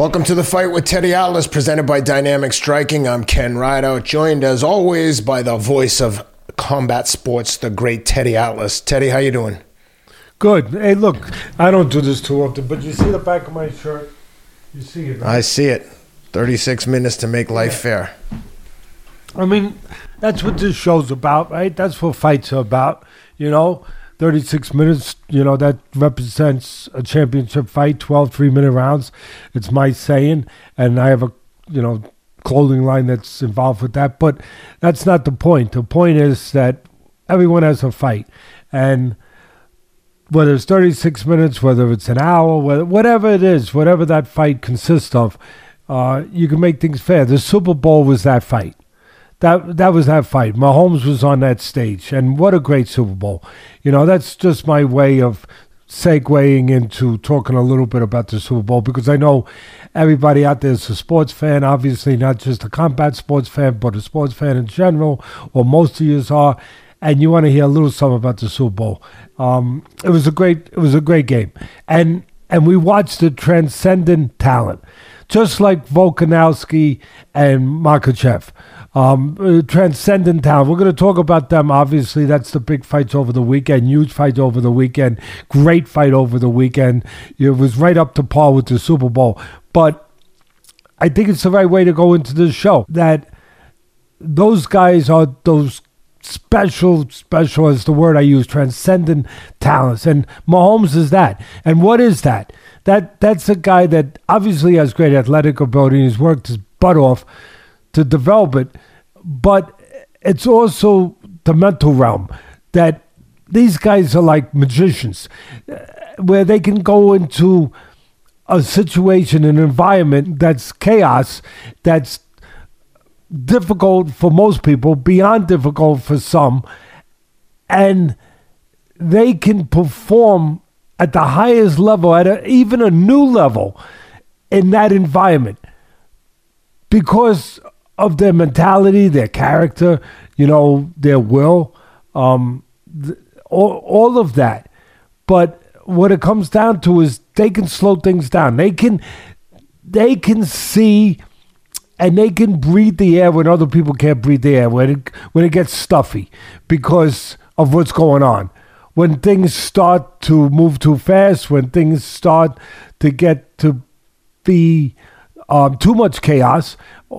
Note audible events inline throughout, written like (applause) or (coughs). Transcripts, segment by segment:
Welcome to the fight with Teddy Atlas, presented by Dynamic Striking. I'm Ken Rideout, joined as always by the voice of combat sports, the great Teddy Atlas. Teddy, how you doing? Good. Hey, look, I don't do this too often, but you see the back of my shirt? You see it? Right? I see it. 36 minutes to make life fair. I mean, that's what this show's about, right? That's what fights are about, you know? 36 minutes, you know, that represents a championship fight, 12 three minute rounds. It's my saying. And I have a, you know, clothing line that's involved with that. But that's not the point. The point is that everyone has a fight. And whether it's 36 minutes, whether it's an hour, whether, whatever it is, whatever that fight consists of, uh, you can make things fair. The Super Bowl was that fight that that was that fight. Mahomes was on that stage, and what a great Super Bowl! You know, that's just my way of segueing into talking a little bit about the Super Bowl because I know everybody out there is a sports fan, obviously not just a combat sports fan, but a sports fan in general, or most of you are, and you want to hear a little something about the Super Bowl. Um, it was a great, it was a great game, and and we watched the transcendent talent, just like Volkanovski and Makhachev. Um, uh, transcendent talent. We're going to talk about them. Obviously, that's the big fights over the weekend. Huge fight over the weekend. Great fight over the weekend. It was right up to par with the Super Bowl. But I think it's the right way to go into this show. That those guys are those special, special is the word I use, transcendent talents. And Mahomes is that. And what is that? That that's a guy that obviously has great athletic ability he's worked his butt off to develop it, but it's also the mental realm that these guys are like magicians, uh, where they can go into a situation, an environment that's chaos, that's difficult for most people, beyond difficult for some, and they can perform at the highest level, at a, even a new level in that environment. Because of their mentality, their character, you know, their will, um, th- all, all of that. But what it comes down to is they can slow things down. They can they can see and they can breathe the air when other people can't breathe the air when it when it gets stuffy because of what's going on. When things start to move too fast, when things start to get to be um, too much chaos,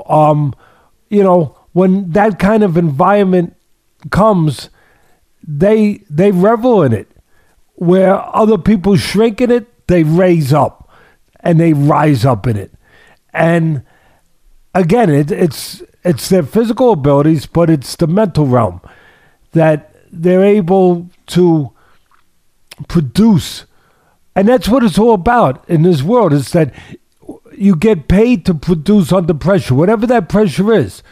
um, you know, when that kind of environment comes, they they revel in it. Where other people shrink in it, they raise up and they rise up in it. And again, it, it's it's their physical abilities, but it's the mental realm that they're able to produce. And that's what it's all about in this world is that you get paid to produce under pressure, whatever that pressure is.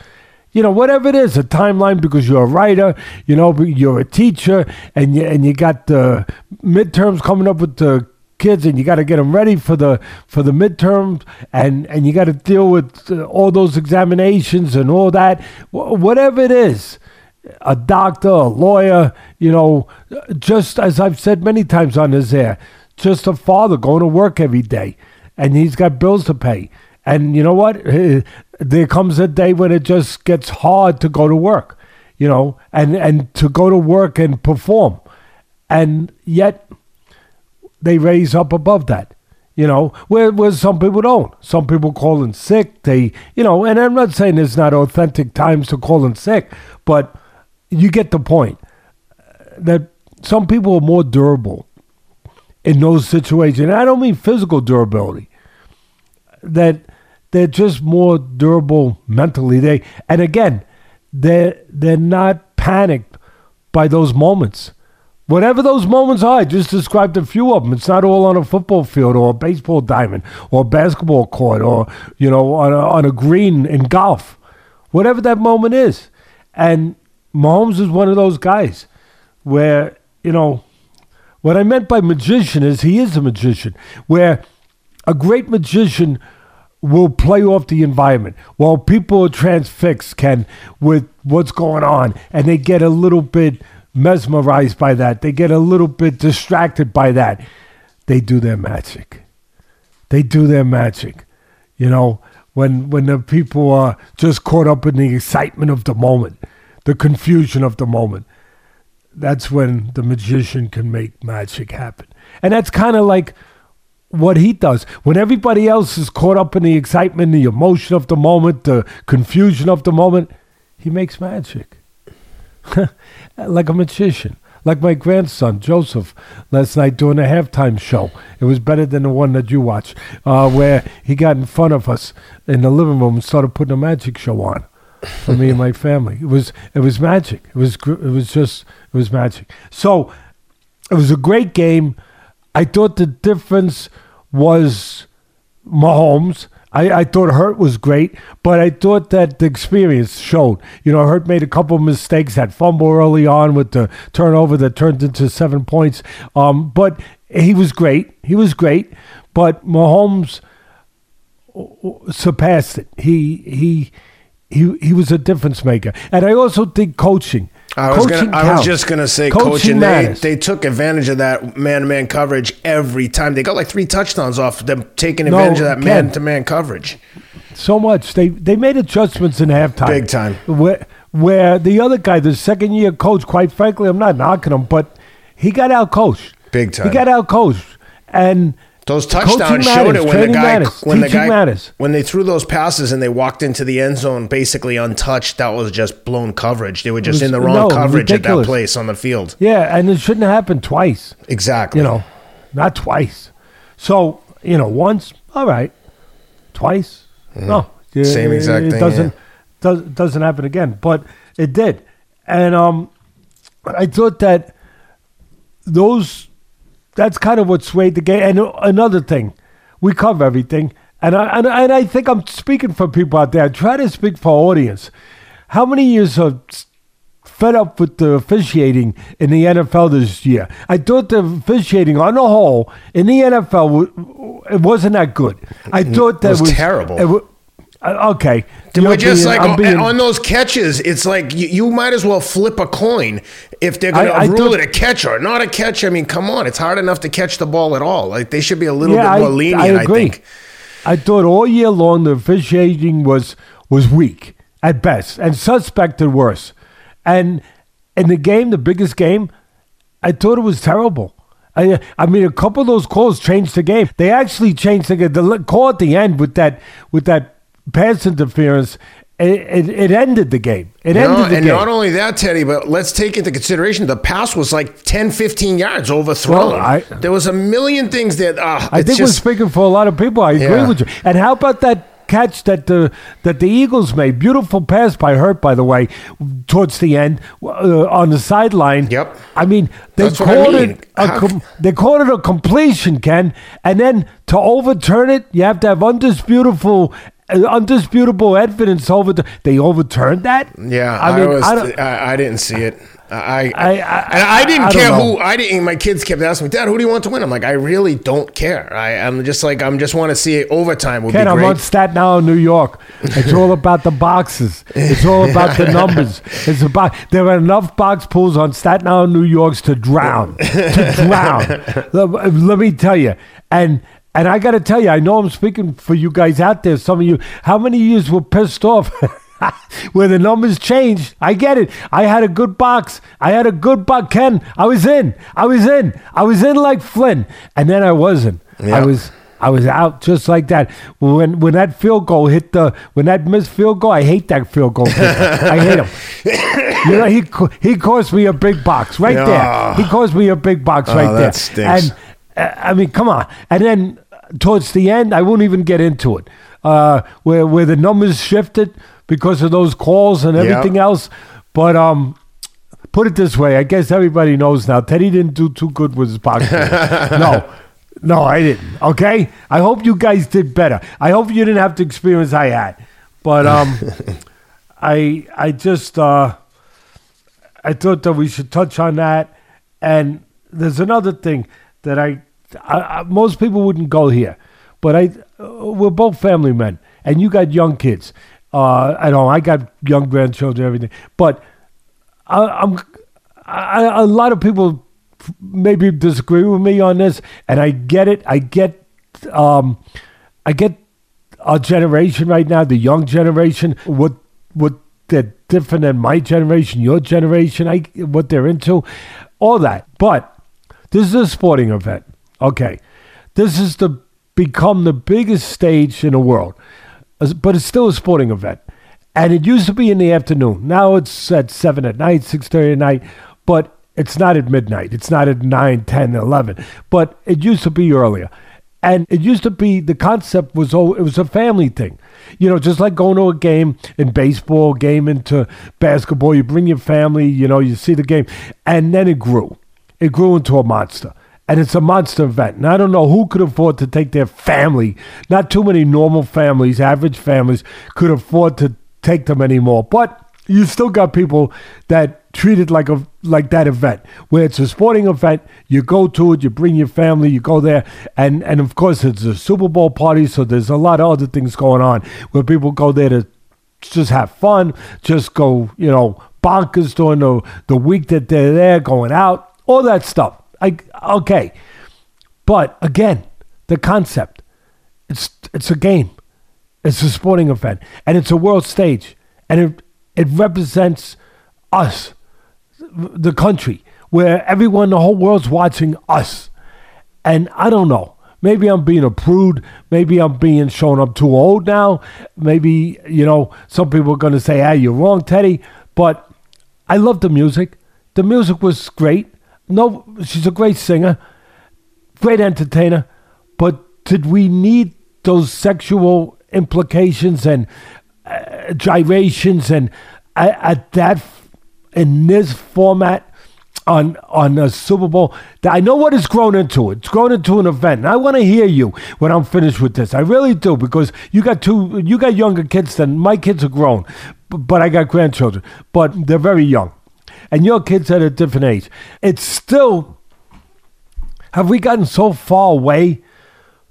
You know, whatever it is, a timeline because you're a writer, you know, you're a teacher, and you and you got the midterms coming up with the kids, and you got to get them ready for the for the midterms, and and you got to deal with uh, all those examinations and all that. Whatever it is, a doctor, a lawyer, you know, just as I've said many times on this air, just a father going to work every day and he's got bills to pay. And you know what? Uh, there comes a day when it just gets hard to go to work, you know, and, and to go to work and perform. And yet they raise up above that, you know, where, where some people don't. Some people call in sick. They, you know, and I'm not saying there's not authentic times to call in sick, but you get the point uh, that some people are more durable in those situations. And I don't mean physical durability that they're just more durable mentally. They and again, they're they're not panicked by those moments. Whatever those moments are, I just described a few of them. It's not all on a football field or a baseball diamond or a basketball court or you know on a, on a green in golf. Whatever that moment is, and Mahomes is one of those guys where you know what I meant by magician is he is a magician where a great magician will play off the environment while people are transfixed, Ken, with what's going on, and they get a little bit mesmerized by that. They get a little bit distracted by that. They do their magic. They do their magic. You know, when when the people are just caught up in the excitement of the moment, the confusion of the moment. That's when the magician can make magic happen. And that's kind of like what he does. When everybody else is caught up in the excitement, the emotion of the moment, the confusion of the moment, he makes magic. (laughs) like a magician. Like my grandson, Joseph, last night doing a halftime show. It was better than the one that you watched, uh, where he got in front of us in the living room and started putting a magic show on for me and my (laughs) family. It was it was magic. It was it was just it was magic. So it was a great game. I thought the difference was Mahomes. I, I thought Hurt was great, but I thought that the experience showed. You know, Hurt made a couple of mistakes, had fumble early on with the turnover that turned into seven points. Um, but he was great. He was great. But Mahomes surpassed it. He he he he was a difference maker. And I also think coaching. I was, coaching gonna, I was counts. just gonna say Coaching coaching. They, matters. they took advantage of that man-to-man coverage every time. They got like three touchdowns off them taking No, advantage of that Ken. man-to-man coverage. so much. They they made adjustments in halftime. Big time. Where where the other guy, the second year coach, quite frankly, I'm not knocking him, but he got out coached. Big time. He got out coached. And Those touchdowns matters, showed it when the training guy matters, when the guy matters. when they threw those passes and they walked into the end zone basically untouched. That was just blown coverage. They were just was- in the wrong no, coverage at that place on the field. yeah, and it shouldn't have happened twice. Exactly. You know, not twice. So, you know, once, all right. Twice, no. Mm-hmm. Same exact it thing, Doesn't does, doesn't happen again, but it did, and um, I thought that those that's kind of what swayed the game. And another thing, we cover everything, and I and, and I think I'm speaking for people out there. I try to speak for audience. How many years of fed up with the officiating in the NFL this year. I thought the officiating on the whole in the NFL it wasn't that good. I thought that it was terrible. it uh, okay, We're just being- like being- on those catches, it's like you, you might as well flip a coin if they're going to I- I rule it a catch or not a catch. I mean, come on, it's hard enough to catch the ball at all. Like they should be a little Yeah, bit more I- lenient. I I, agree. think. I thought all year long the officiating was was weak at best and suspect at worst. And in the game, the biggest game, I thought it was terrible. I, I mean, a couple of those calls changed the game. They actually changed the game. The call at the end with that with that pass interference, it, it, it ended the game. It No, ended the and game. And not only that, Teddy, but let's take into consideration the pass was like 10, 15 yards overthrown. Well, I- there was a million things that uh, I think we're speaking for a lot of people. I agree Yeah. with you. And how about that catch that the that the Eagles made? Beautiful pass by Hurt, by the way, towards the end uh, on the sideline. Yep. I mean, they That's what I called mean. it a How- com- they called it a completion, Ken, and then to overturn it, you have to have undisputable. Undisputable evidence over the, they overturned that. yeah, I I, mean, was, I don't, I, I didn't see it. I, I, I- I- and I didn't care who. I didn't. My kids kept asking me, Dad, who do you want to win? I'm like, I really don't care. I, I'm just like, I'm just want to see it overtime. Would Ken, be I'm great. on Staten Island, New York. It's all about the boxes. It's all about the (laughs) numbers. It's about there are enough box pools on Staten Island, New York's to drown, to drown. (laughs) let, let me tell you, and and I got to tell you, I know I'm speaking for you guys out there. Some of you, how many years were pissed off? (laughs) Where the numbers changed, I get it. I had a good box. I had a good box. Ken, I was in. I was in. I was in like Flynn, and then I wasn't. I was. I was out just like that. When when that field goal hit the when that missed field goal, I hate that field goal. I hate him. (laughs) You know, he he cost me a big box right there. He cost me a big box right that there. stinks. And uh, I mean, come on. And then towards the end, I won't even get into it. Uh, where where the numbers shifted because of those calls and everything else. But um, put it this way, I guess everybody knows now. Teddy didn't do too good with his box. (laughs) no, no, I didn't. Okay, I hope you guys did better. I hope you didn't have the experience I had. But um, (laughs) I I just uh, I thought that we should touch on that. And there's another thing that I, I, I most people wouldn't go here, but I we're both family men, and you got young kids. Uh, I know I got young grandchildren, everything, but I, I'm I, a lot of people maybe disagree with me on this, and I get it. I get um, I get our generation right now, the young generation, what what they're different than my generation, your generation, I what they're into, all that. But this is a sporting event. Okay, this is the become the biggest stage in the world, but it's still a sporting event. And it used to be in the afternoon. Now it's at seven at night, six thirty at night, but it's not at midnight. It's not at 9, 10, 11. But it used to be earlier. And it used to be the concept was oh it was a family thing. You know, just like going to a game in baseball, game into basketball, you bring your family, you know, you see the game. And then it grew. It grew into a monster. And it's a monster event. And I don't know who could afford to take their family. Not too many normal families, average families, could afford to take them anymore. But you still got people that treat it like a like that event where it's a sporting event you go to it you bring your family you go there and and of course it's a super bowl party so there's a lot of other things going on where people go there to just have fun just go you know bonkers during the, the week that they're there going out all that stuff I, okay. But again the concept it's it's a game. It's a sporting event and it's a world stage and it it represents us the country where everyone the whole world's watching us. And i don't know maybe i'm being a prude maybe i'm being shown up too old now maybe you know some people are going to say ah you're wrong teddy but i love the music. The music was great no she's a great singer great entertainer but did we need those sexual implications and uh, gyrations and at, at that in this format on on a Super Bowl. I know what it's grown into. It's grown into an event. And I want to hear you when I'm finished with this. I really do because you got two you got younger kids than my kids are grown, but I got grandchildren, but they're very young. And your kids at a different age. It's still have we gotten so far away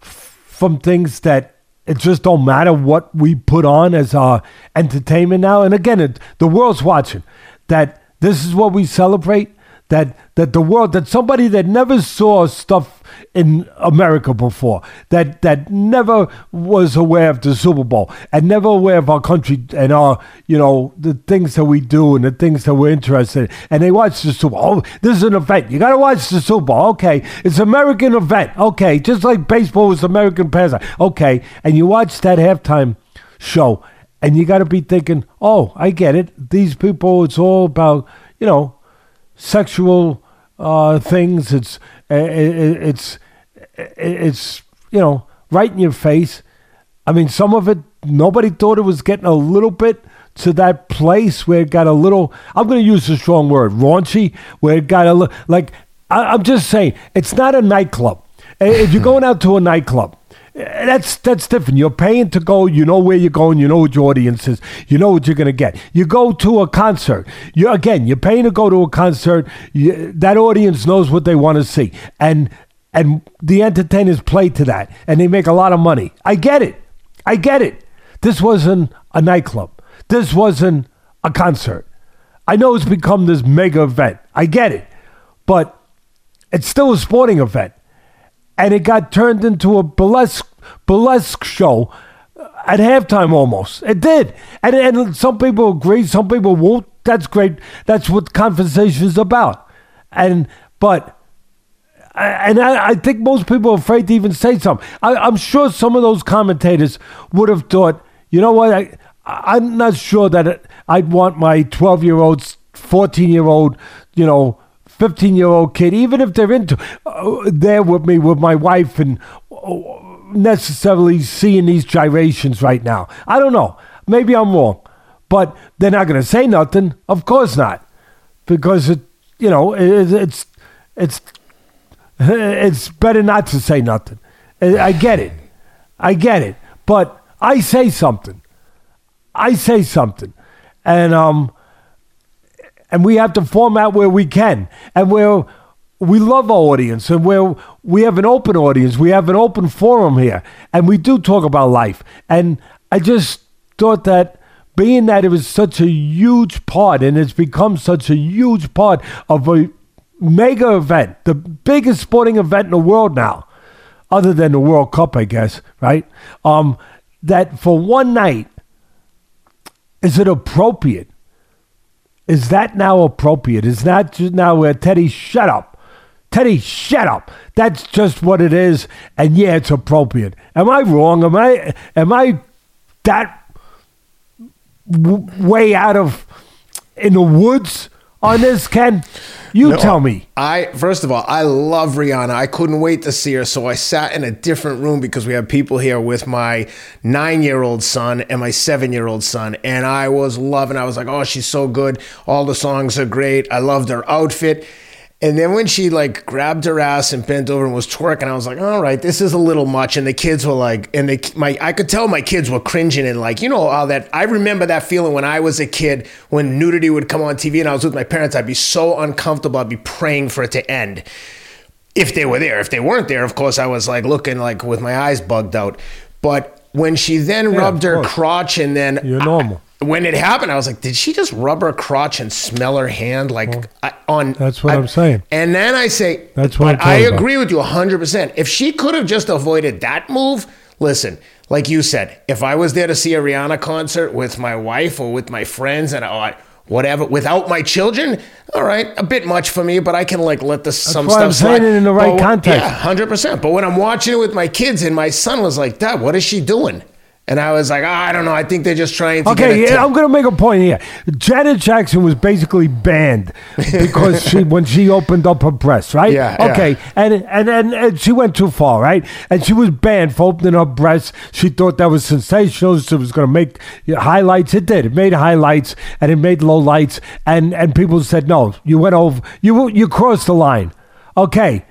f- from things that it just don't matter what we put on as our entertainment now. And again, it, the world's watching. That this is what we celebrate. That that the world that somebody that never saw stuff in America before, that that never was aware of the Super Bowl and never aware of our country and our you know the things that we do and the things that we're interested in, and they watch the Super Bowl. Oh, this is an event. You got to watch the Super Bowl. Okay, it's American event. Okay, just like baseball was American pastime. Okay, and you watch that halftime show and you got to be thinking, oh, I get it. These people, it's all about, you know, sexual uh, things. It's it's it's you know, right in your face. I mean, some of it, nobody thought it was getting a little bit to that place where it got a little, I'm going to use a strong word, raunchy, where it got a little, like, I, I'm just saying, it's not a nightclub. If you're going out to a nightclub, that's that's different. You're paying to go. You know where you're going. You know what your audience is. You know what you're going to get. You go to a concert. You again. You're paying to go to a concert. You, that audience knows what they want to see, and and the entertainers play to that, and they make a lot of money. I get it. I get it. This wasn't a nightclub. This wasn't a concert. I know it's become this mega event. I get it, but it's still a sporting event and it got turned into a burlesque burlesque show at halftime almost. It did, and and some people agree, some people won't. That's great. That's what conversation is about. And but. And I, I think most people are afraid to even say something. I, I'm sure some of those commentators would have thought, you know what? I, I'm not sure that I'd want my 12 year old, 14 year old, you know, 15 year old kid, even if they're into uh, there with me with my wife and uh, necessarily seeing these gyrations right now. I don't know. Maybe I'm wrong, but they're not going to say nothing. Of course not, because it, you know, it, it's it's it's better not to say nothing. I get it. I get it. But I say something. I say something. And um and we have to format where we can. And where we love our audience. And where we have an open audience. We have an open forum here. And we do talk about life. And i just thought that being that it was such a huge part and it's become such a huge part of a mega event the biggest sporting event in the world now other than the world cup i guess right? Um that for one night, is it appropriate? Is that now appropriate? Is that just now where Teddy, shut up? Teddy, shut up. That's just what it is, and yeah, it's appropriate. Am I wrong? Am I am I that w- way out of in the woods on this, Ken? You No, tell me. I first of all, I love Rihanna. I couldn't wait to see her, so I sat in a different room because we have people here with my nine-year-old son and my seven-year-old son, and I was loving. I was like, "Oh, she's so good. All the songs are great. I loved her outfit." And then when she like grabbed her ass and bent over and was twerking, I was like, "All right, this is a little much." And the kids were like, and they, my, I could tell my kids were cringing and like, you know, all that. I remember that feeling when I was a kid when nudity would come on TV and I was with my parents. I'd be so uncomfortable. I'd be praying for it to end if they were there. If they weren't there, of course, I was like looking like with my eyes bugged out. But when she then rubbed her crotch and then You're normal. When it happened, I was like, did she just rub her crotch and smell her hand like I, on? that's what I- I'm saying. And then I say, That's what I talking about. agree with you 100. percent If she could have just avoided that move, listen, like you said, if I was there to see a Rihanna concert with my wife or with my friends and or whatever, without my children, all right, a bit much for me, but I can like let the some why stuff I'm saying it in the right But- context. Yeah, hundred percent. But when I'm watching it with my kids and my son was like, Dad, what is she doing? And I was like, oh, I don't know. I think they're just trying to Okay, yeah, I'm going to make a point here. Janet Jackson was basically banned (laughs) because she when she opened up her breasts, right? Yeah, yeah. Okay, and, and and and she went too far, right? And she was banned for opening her breasts. She thought that was sensational. She was going to make highlights. It did. It made highlights and it made low lights. And and people said, no, you went over. You you crossed the line. Okay,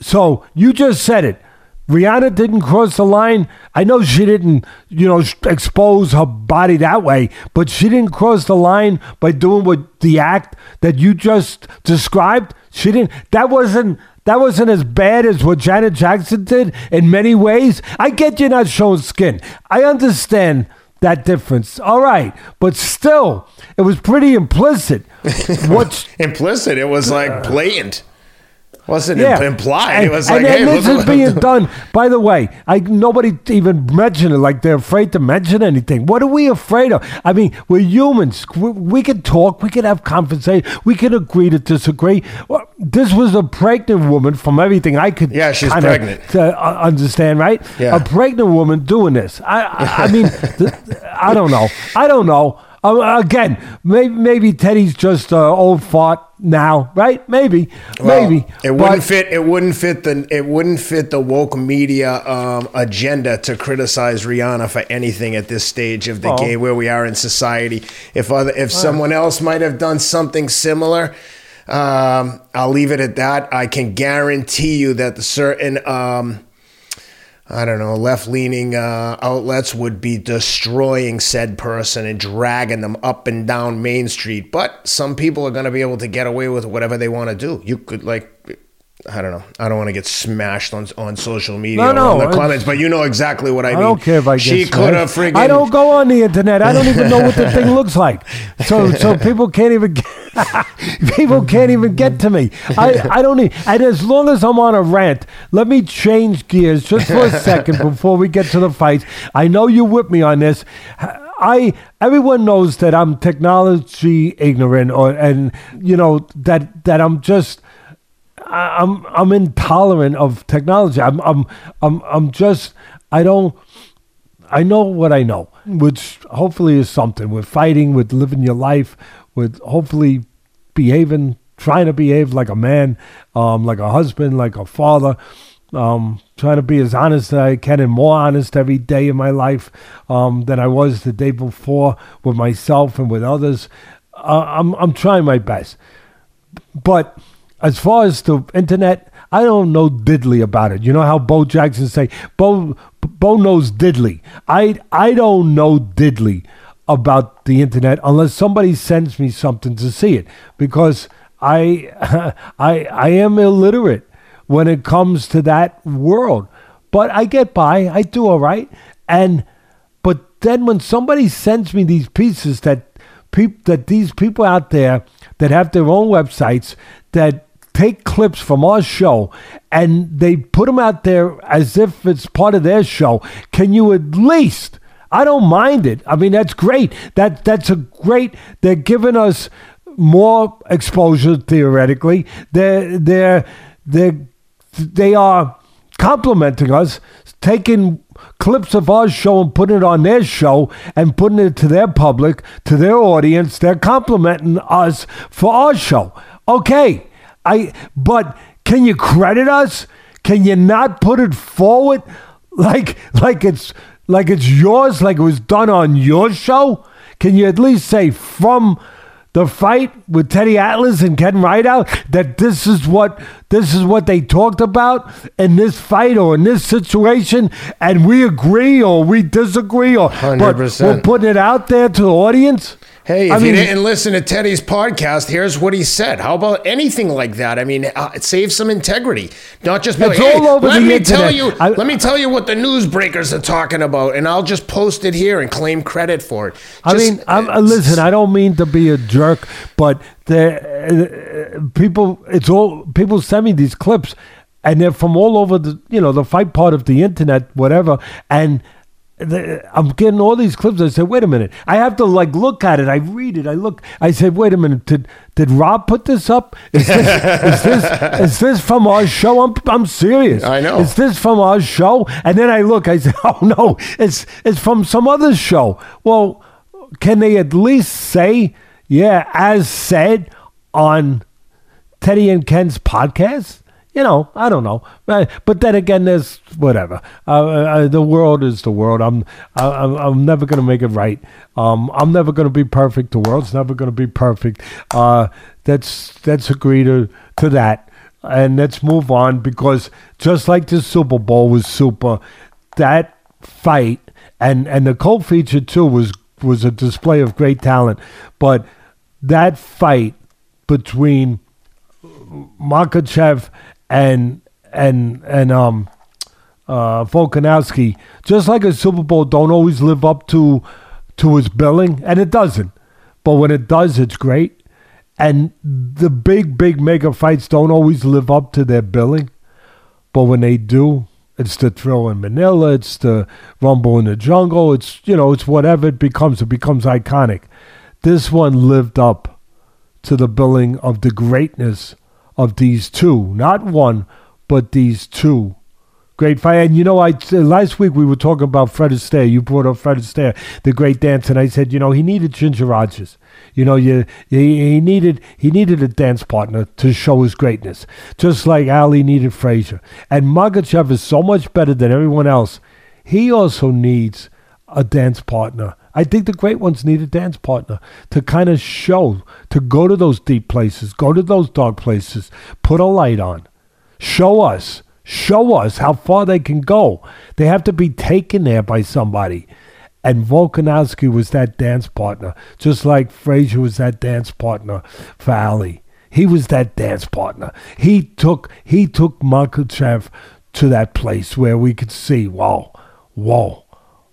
so you just said it. Rihanna didn't cross the line. I know she didn't, you know, expose her body that way, but she didn't cross the line by doing what the act that you just described. She didn't. That wasn't. That wasn't as bad as what Janet Jackson did in many ways. I get you're not showing skin. I understand that difference. All right, but still, it was pretty implicit. (laughs) What's implicit. It was like blatant. Wasn't yeah. implied. And, it was and, like, and hey, this look is being (laughs) done. By the way, I nobody even mentioned it. Like they're afraid to mention anything. What are we afraid of? I mean, we're humans. We, we can talk. We can have conversation. We can agree to disagree. This was a pregnant woman, from everything I could. Yeah, she's pregnant. uh, understand, right? Yeah. A pregnant woman doing this. I, I, I mean, (laughs) th- I don't know. I don't know. Uh, again, maybe, maybe Teddy's just uh, old fart now, right? Maybe, Well, maybe. it wouldn't fit. It wouldn't fit the. It wouldn't fit the woke media um, agenda to criticize Rihanna for anything at this stage of the Oh. game where we are in society. If other, if someone else might have done something similar, um, I'll leave it at that. I can guarantee you that the certain. Um, I don't know, left leaning uh, outlets would be destroying said person and dragging them up and down Main Street. But some people are going to be able to get away with whatever they want to do. You could, like, I don't know. I don't want to get smashed on on social media No, no, on the comments, but you know exactly what I, mean. I don't care if I get She could have friggin' I don't go on the internet. I don't even know what the thing (laughs) looks like. So so people can't even get, (laughs) people can't even get to me. I, I don't need and as long as I'm on a rant, let me change gears just for a (laughs) second before we get to the fights. I know you whip me on this. I everyone knows that I'm technology ignorant or and you know that that I'm just I'm I'm intolerant of technology. I'm I'm I'm I'm just I don't I know what I know, which hopefully is something. With fighting, with living your life, with hopefully behaving, trying to behave like a man, um, like a husband, like a father. Um, trying to be as honest as I can and more honest every day in my life um, than I was the day before with myself and with others. Uh, I'm I'm trying my best. But as far as the internet, I don't know diddly about it. You know how Bo Jackson say, Bo Bo knows diddly. I I don't know diddly about the internet unless somebody sends me something to see it because I (laughs) I I am illiterate when it comes to that world. But I get by. I do all right. And but then when somebody sends me these pieces that peop, that these people out there that have their own websites that take clips from our show and they put them out there as if it's part of their show, can you at least I don't mind it. I mean, that's great. That that's a great. They're giving us more exposure theoretically. They're they're they they are complimenting us, taking clips of our show and putting it on their show and putting it to their public, to their audience. They're complimenting us for our show. Okay, I but can you credit us? Can you not put it forward like like it's like it's yours, like it was done on your show? Can you at least say from the fight with Teddy Atlas and Ken Rideout that this is what this is what they talked about in this fight or in this situation, and we agree or we disagree or but 100%. we're putting it out there to the audience. Hey, if I you didn't listen to Teddy's podcast, here's what he said. How about anything like that? I mean, uh, save some integrity. Not just be It's like, hey, let me tell you, I- let me tell you what the newsbreakers are talking about, and I'll just post it here and claim credit for it. I Just- mean, I'm, uh, listen. I don't mean to be a jerk, but the uh, people, it's all people send me these clips, and they're from all over the, you know, the fight part of the internet, whatever, and. The, I'm getting all these clips. I said, wait a minute. I have to like look at it. I read it. I look. I said, wait a minute. Did did Rob put this up? Is this is this (laughs) is this from our show? I'm I'm serious. I know. Is this from our show? And then I look. I said, (laughs) oh no, it's it's from some other show. Well, can they at least say, yeah, as said on Teddy and Ken's podcast? You know, I don't know, Uh, but then again, there's whatever. Uh, uh, the world is the world. I'm, I, I'm, I'm never gonna make it right. Um, I'm never gonna be perfect. The world's never gonna be perfect. Uh, let's let's agree to to that, and let's move on because just like the Super Bowl was super, that fight and and the co feature too was was a display of great talent, but that fight between Makhachev and and and um uh Volkanovski, just like a Super Bowl don't always live up to to its billing, and it doesn't. But when it does, it's great. And the big, big mega fights don't always live up to their billing. But when they do, it's the Thrilla in Manila, it's the rumble in the jungle, it's you know, it's whatever it becomes, it becomes iconic. This one lived up to the billing of the greatness of these two, not one, but these two great fight. And you know, I uh, last week we were talking about Fred Astaire. You brought up Fred Astaire, the great dancer, and I said, you know, he needed Ginger Rogers. You know, you, he, he needed he needed a dance partner to show his greatness, just like Ali needed Frazier. And Makhachev is so much better than everyone else. He also needs a dance partner. I think the great ones need a dance partner to kind of show, to go to those deep places, go to those dark places, put a light on, show us, show us how far they can go. They have to be taken there by somebody. And Volkanovski was that dance partner, just like Frazier was that dance partner for Ali. He was that dance partner. He took he took Makhachev to that place where we could see, whoa, whoa,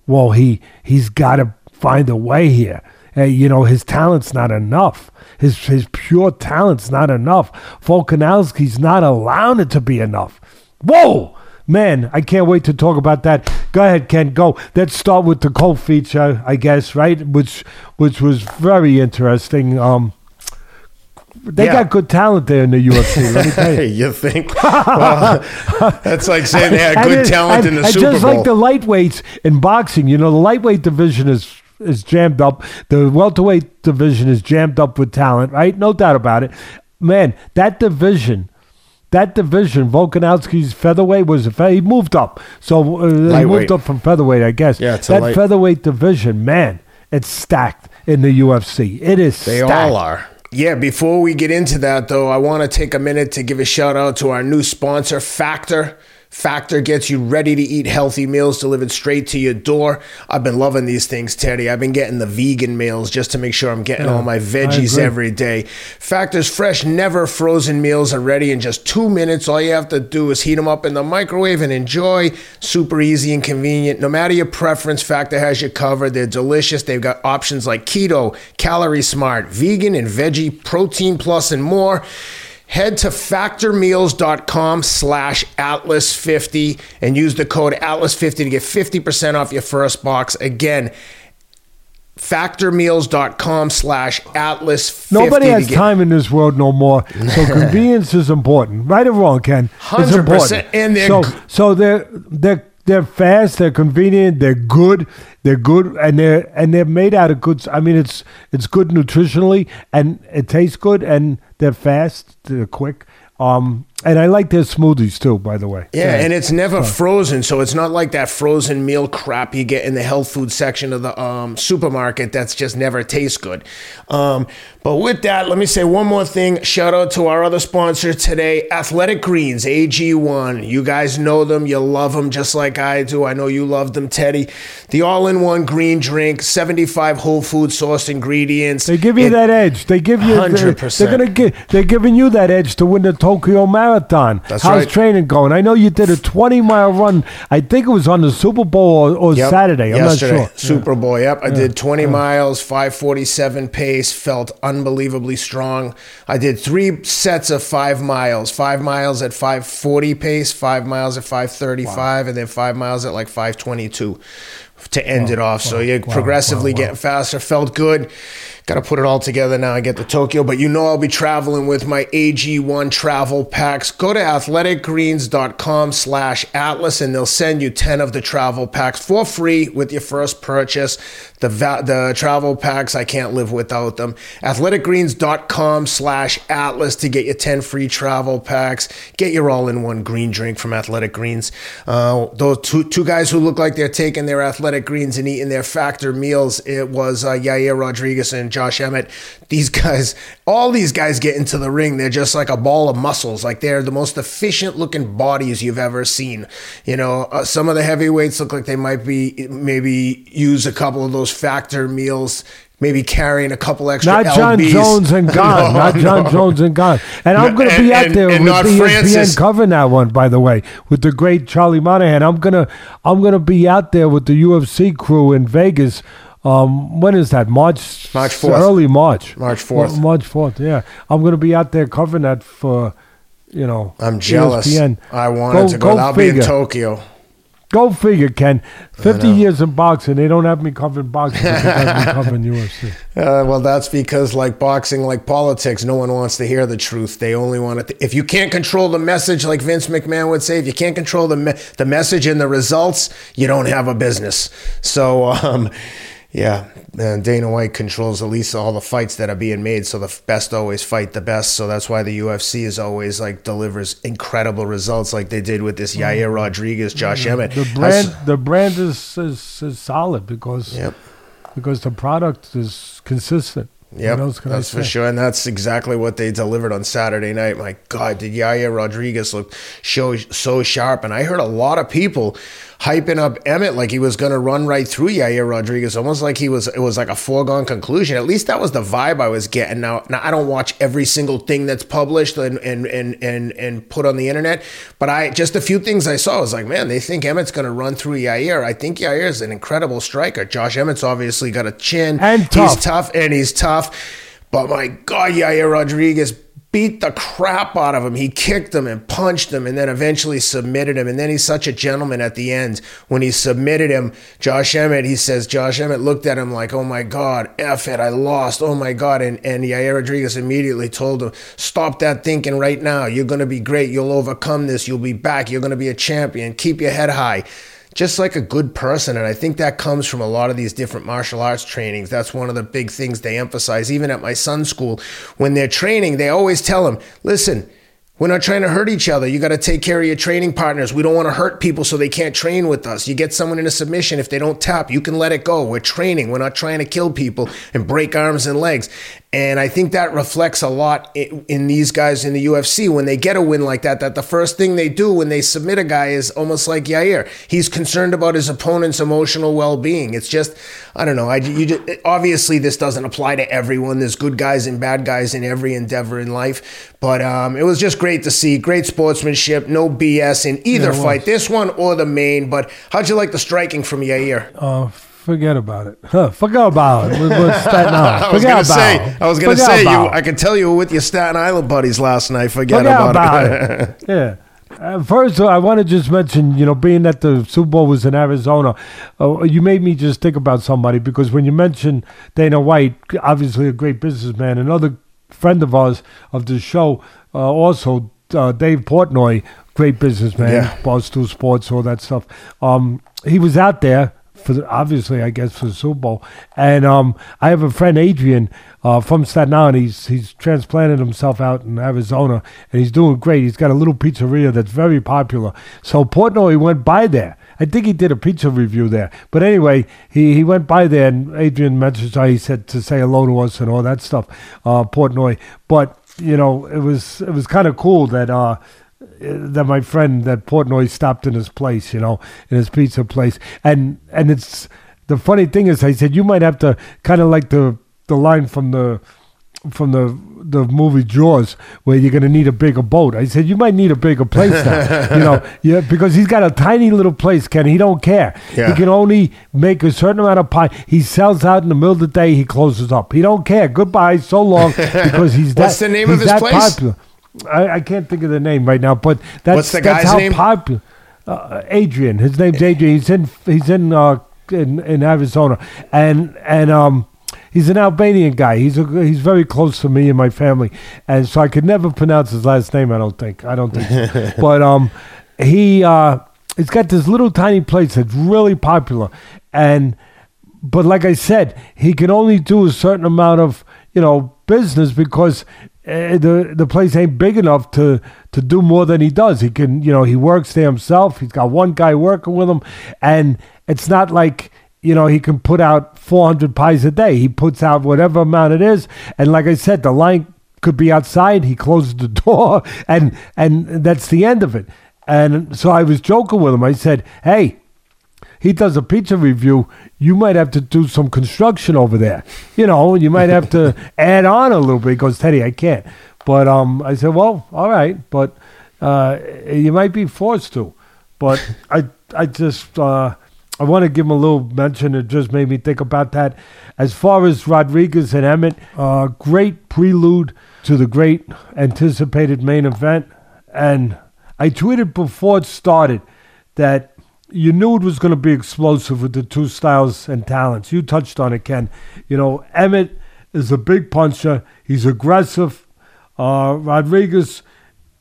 whoa, he he's got to find a way here. Hey, you know, his talent's not enough. His his pure talent's not enough. Volkanovski's not allowing it to be enough. Whoa! Man, I can't wait to talk about that. Go ahead, Ken. Go. Let's start with the co feature, I guess, right? Which which was very interesting. Um, they Yeah. got good talent there in the UFC. Let me tell you. (laughs) You think? (laughs) Well, that's like saying they had good talent and- in the Super just Bowl. like the lightweights in boxing, you know, the lightweight division is is jammed up. The welterweight division is jammed up with talent, right? No doubt about it. Man, that division, that division, Volkanovski's featherweight was a fe- he moved up, so uh, he moved up from featherweight, I guess. Yeah, it's a that light- featherweight division, man, it's stacked in the UFC. It is. They stacked. all are. Yeah, before we get into that, though, I want to take a minute to give a shout out to our new sponsor, Factor. Factor gets you ready to eat healthy meals delivered straight to your door. I've been loving these things, Teddy. I've been getting the vegan meals just to make sure I'm getting Yeah, all my veggies every day. Factor's fresh, never frozen meals are ready in just two minutes. All you have to do is heat them up in the microwave and enjoy. Super easy and convenient. No matter your preference, Factor has you covered. They're delicious. They've got options like keto, calorie smart, vegan and veggie, protein plus, and more. Head to factormeals.com slash atlas50 and use the code atlas50 to get 50% off your first box again factormeals.com slash atlas50 Nobody has get- time in this world no more. So (laughs) convenience is important, right or wrong, Ken. It's 100%, important. and they're so so they're they're they're fast, they're convenient, they're good, they're good, and they're and they're made out of good. I mean, it's it's good nutritionally, and it tastes good, and they're fast, they're quick. Um, and I like their smoothies too, by the way. Yeah, and it's never frozen, so it's not like that frozen meal crap you get in the health food section of the um, supermarket that's just never tastes good. Um, but with that, let me say one more thing. Shout out to our other sponsor today, Athletic Greens, AG1. You guys know them, you love them just like I do. I know you love them, Teddy. The all in one green drink, 75 whole food sourced ingredients. They give you It- that edge. They give you. 100%. They're gonna give. They're giving you that edge to win the Tokyo Marathon. That's How's right. training going? I know you did a 20 mile run. I think it was on the Super Bowl or, or Yep. Saturday. I'm Yesterday, not sure. Super Bowl. Yep, I did 20 miles, 547 pace. Felt unbelievably strong. I did three sets of five miles. Five miles at 540 pace, five miles at 535, and then five miles at like 522 to end it off. So you're wow, progressively wow, wow. getting faster. Felt good. Got to put it all together now and get to Tokyo. But you know I'll be traveling with my AG1 travel packs. Go to athleticgreens.com slash atlas and they'll send you 10 of the travel packs for free with your first purchase. The, va- the travel packs, I can't live without them. athleticgreens.com slash atlas to get your 10 free travel packs. Get your all-in-one green drink from Athletic Greens. Uh, those two, two guys who look like they're taking their Athletic Greens and eating their factor meals, it was uh, Yair Rodriguez and Josh Emmett. These guys, all these guys get into the ring. They're just like a ball of muscles. Like they're the most efficient looking bodies you've ever seen. You know, uh, some of the heavyweights look like they might be maybe use a couple of those factor meals. Maybe carrying a couple extra Not Jon LBs. Jones and (laughs) Gane. No, not Jon no. Jones and Gane. And I'm going to be out and- there and with the E Francis. ESPN covering that one, by the way, with the great Charlie Monahan. I'm gonna I'm gonna be out there with the UFC crew in Vegas. Um, when is that? March March 4th. Early March. March 4th. March fourth. Yeah, I'm gonna be out there covering that for. You know, I'm jealous. ESPN. I wanted to go. I'll be in. Tokyo. Go figure, Ken. Fifty years in boxing, they don't have me covering boxing. They have me (laughs) covering UFC. Uh, well, that's because, like boxing, like politics, no one wants to hear the truth. They only want to. If you can't control the message, like Vince McMahon would say, if you can't control the me- the message and the results, you don't have a business. So, um, yeah, and Dana White controls at least all the fights that are being made. So the best always fight the best. So that's why the UFC is always like delivers incredible results, like they did with this mm-hmm. Yair Rodriguez, Josh Emmett. The brand, s- the brand is, is is solid because Yep. because the product is consistent. Yeah, that's for sure, and that's exactly what they delivered on Saturday night. My God, did Yair Rodriguez look so so sharp? And I heard a lot of people hyping up Emmett like he was going to run right through Yair Rodriguez, almost like he was. It was like a foregone conclusion. At least that was the vibe I was getting. Now, now I don't watch every single thing that's published and and and and, and put on the internet, but I just a few things I saw. I was like, man, they think Emmett's going to run through Yair. I think Yair is an incredible striker. Josh Emmett's obviously got a chin And tough. He's tough and he's tough. But my God, Yair Rodriguez beat the crap out of him. He kicked him and punched him and then eventually submitted him. And then he's such a gentleman at the end. When he submitted him, Josh Emmett, he says, Josh Emmett looked at him like, oh my God, F it, I lost. Oh my God. And, and Yair Rodriguez immediately told him, stop that thinking right now. You're going to be great. You'll overcome this. You'll be back. You're going to be a champion. Keep your head high just like a good person. And I think that comes from a lot of these different martial arts trainings. That's one of the big things they emphasize. Even at my son's school, when they're training, they always tell them, listen, we're not trying to hurt each other. You got to take care of your training partners. We don't want to hurt people so they can't train with us. You get someone in a submission, if they don't tap, you can let it go. We're training. We're not trying to kill people and break arms and legs. And I think that reflects a lot in, in these guys in the UFC when they get a win like that. That the first thing they do when they submit a guy is almost like Yair. He's concerned about his opponent's emotional well-being. It's just, I don't know. I you just, obviously this doesn't apply to everyone. There's good guys and bad guys in every endeavor in life. But um, it was just great to see. Great sportsmanship. No BS in either it fight, this one or the main. But how'd you like the striking from Yair? Uh, Forget about it. Huh, forget about it. With, with Staten Island. I was gonna say. I was gonna say, you. I could tell you were with your Staten Island buddies last night. Forget, Forget about, about it. it. (laughs) yeah. Uh, first, I want to just mention, you know, being that the Super Bowl was in Arizona, uh, you made me just think about somebody because when you mentioned Dana White, obviously a great businessman, another friend of ours of the show, uh, also uh, Dave Portnoy, great businessman, Yeah. Barstool Sports, all that stuff. Um, he was out there for the, obviously, I guess, for the Super Bowl. And um, I have a friend, Adrian, uh, from Staten Island. He's he's transplanted himself out in Arizona, and he's doing great. He's got a little pizzeria that's very popular. So Portnoy went by there. I think he did a pizza review there. But anyway, he, he went by there, and Adrian mentioned how he said to say hello to us and all that stuff, uh, Portnoy. But you know, it was it was kind of cool that. Uh, that my friend that Portnoy stopped in his place, you know, in his pizza place, and and it's the funny thing is, I said you might have to kind of like the the line from the from the the movie Jaws, where you're gonna need a bigger boat. I said you might need a bigger place now, (laughs) you know, yeah, because he's got a tiny little place, Ken. He don't care. Yeah. He can only make a certain amount of pie. He sells out in the middle of the day. He closes up. He don't care. Goodbye, so long, (laughs) because he's that. What's the name of his place? Popular. I, I can't think of the name right now, but that's that's how name? popular. Uh, Adrian, his name's Adrian. He's in he's in uh, in, in Arizona, and and um, he's an Albanian guy. He's a, he's very close to me and my family, and so I could never pronounce his last name. I don't think. I don't think. (laughs) but um, he uh, he's got this little tiny place that's really popular, and but like I said, he can only do a certain amount of you know business because uh, the the place ain't big enough to to do more than he does. He can you know he works there himself. He's got one guy working with him, and it's not like you know he can put out 400 pies a day. He puts out whatever amount it is, and like I said, the line could be outside. He closes the (laughs) door, and and that's the end of it. And so I was joking with him. I said, "Hey." He does a pizza review, you might have to do some construction over there. You know, you might have to (laughs) add on a little bit. He goes, Teddy, I can't. But um, I said, well, all right, but uh, you might be forced to. But (laughs) I, I just, uh, I want to give him a little mention. It just made me think about that. As far as Rodriguez and Emmett, uh, great prelude to the great anticipated main event. And I tweeted before it started that you knew it was going to be explosive with the two styles and talents. You touched on it, Ken. You know, Emmett is a big puncher. He's aggressive. Uh, Rodriguez,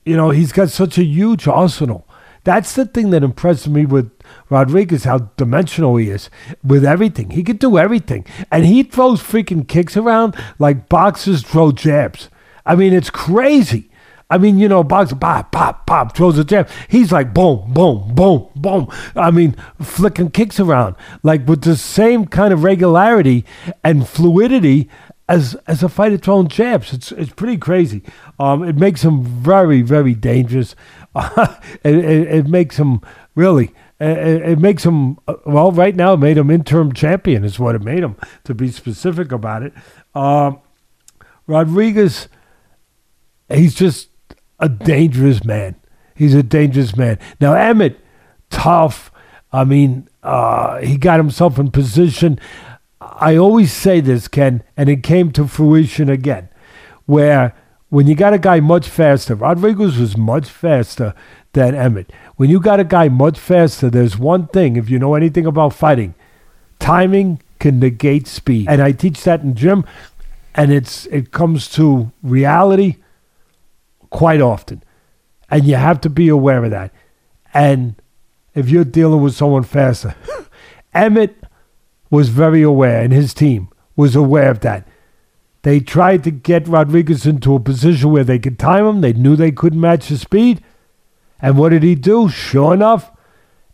you know, he's got such a huge arsenal. That's the thing that impressed me with Rodriguez, how dimensional he is with everything. He can do everything. And he throws freaking kicks around like boxers throw jabs. I mean, it's crazy. I mean, you know, boxer, pop, pop, pop, throws a jab. He's like boom, boom, boom, boom. I mean, flicking kicks around like with the same kind of regularity and fluidity as as a fighter throwing jabs. It's it's pretty crazy. Um, it makes him very very dangerous. (laughs) it, it, it makes him really. It, it makes him uh, well. Right now, it made him interim champion. Is what it made him. To be specific about it, um, Rodriguez. He's just a dangerous man. He's a dangerous man. Now Emmett, tough. I mean, uh, he got himself in position. I always say this, Ken, and it came to fruition again, where when you got a guy much faster, Rodriguez was much faster than Emmett. When you got a guy much faster, there's one thing, if you know anything about fighting, timing can negate speed. And I teach that in gym, and it's it comes to reality quite often. And you have to be aware of that. And if you're dealing with someone faster, (laughs) Emmett was very aware, and his team was aware of that. They tried to get Rodriguez into a position where they could time him. They knew they couldn't match his speed. And what did he do? Sure enough,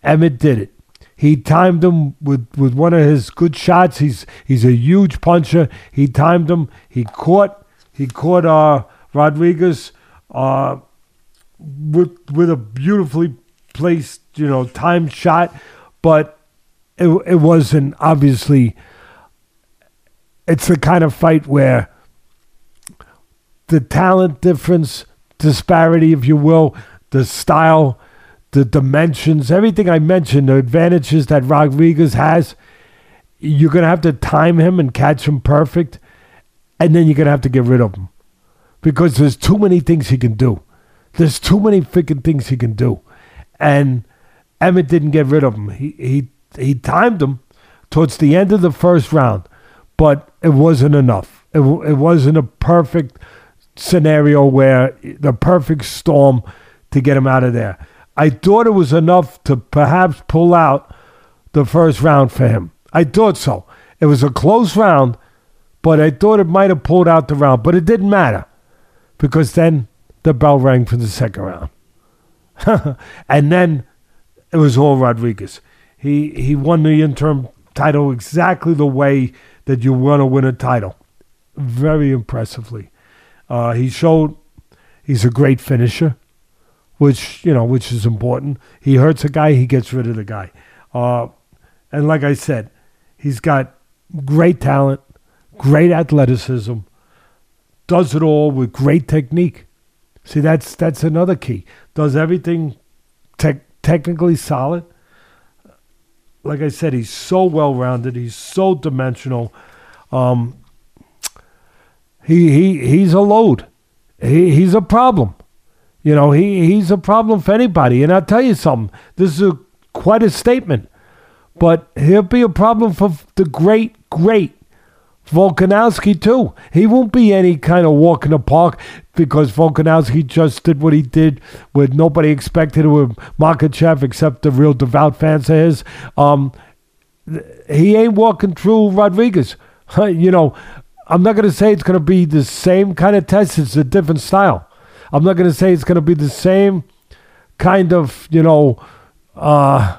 Emmett did it. He timed him with, with one of his good shots. He's he's a huge puncher. He timed him. He caught he caught uh, Rodriguez uh, with with a beautifully placed, you know, timed shot, but it it wasn't obviously. It's the kind of fight where the talent difference, disparity, if you will, the style, the dimensions, everything I mentioned, the advantages that Rodriguez has, you're gonna have to time him and catch him perfect, and then you're gonna have to get rid of him because there's too many things he can do. There's too many freaking things he can do, and Emmett didn't get rid of him. He he he timed him towards the end of the first round, but it wasn't enough. It it wasn't a perfect scenario where the perfect storm to get him out of there. I thought it was enough to perhaps pull out the first round for him. I thought so. It was a close round, but I thought it might have pulled out the round, but it didn't matter because then the bell rang for the second round. (laughs) and then it was all Rodriguez. He he won the interim title exactly the way that you want to win a title. Very impressively. Uh, he showed he's a great finisher, which you know, which is important. He hurts a guy, he gets rid of the guy. Uh, and like I said, he's got great talent, great athleticism, does it all with great technique. See, that's that's another key. Does everything te- technically solid. Like I said, he's so well rounded. He's so dimensional. Um, he he he's a load. He he's a problem. You know, he he's a problem for anybody. And I'll tell you something. This is a, quite a statement, but he'll be a problem for the great great Volkanovski too. He won't be any kind of walk in the park because Volkanovski just did what he did with nobody expected with Makhachev except the real devout fans of his. Um, he ain't walking through Rodriguez. (laughs) you know, I'm not going to say it's going to be the same kind of test. It's a different style. I'm not going to say it's going to be the same kind of, you know, uh,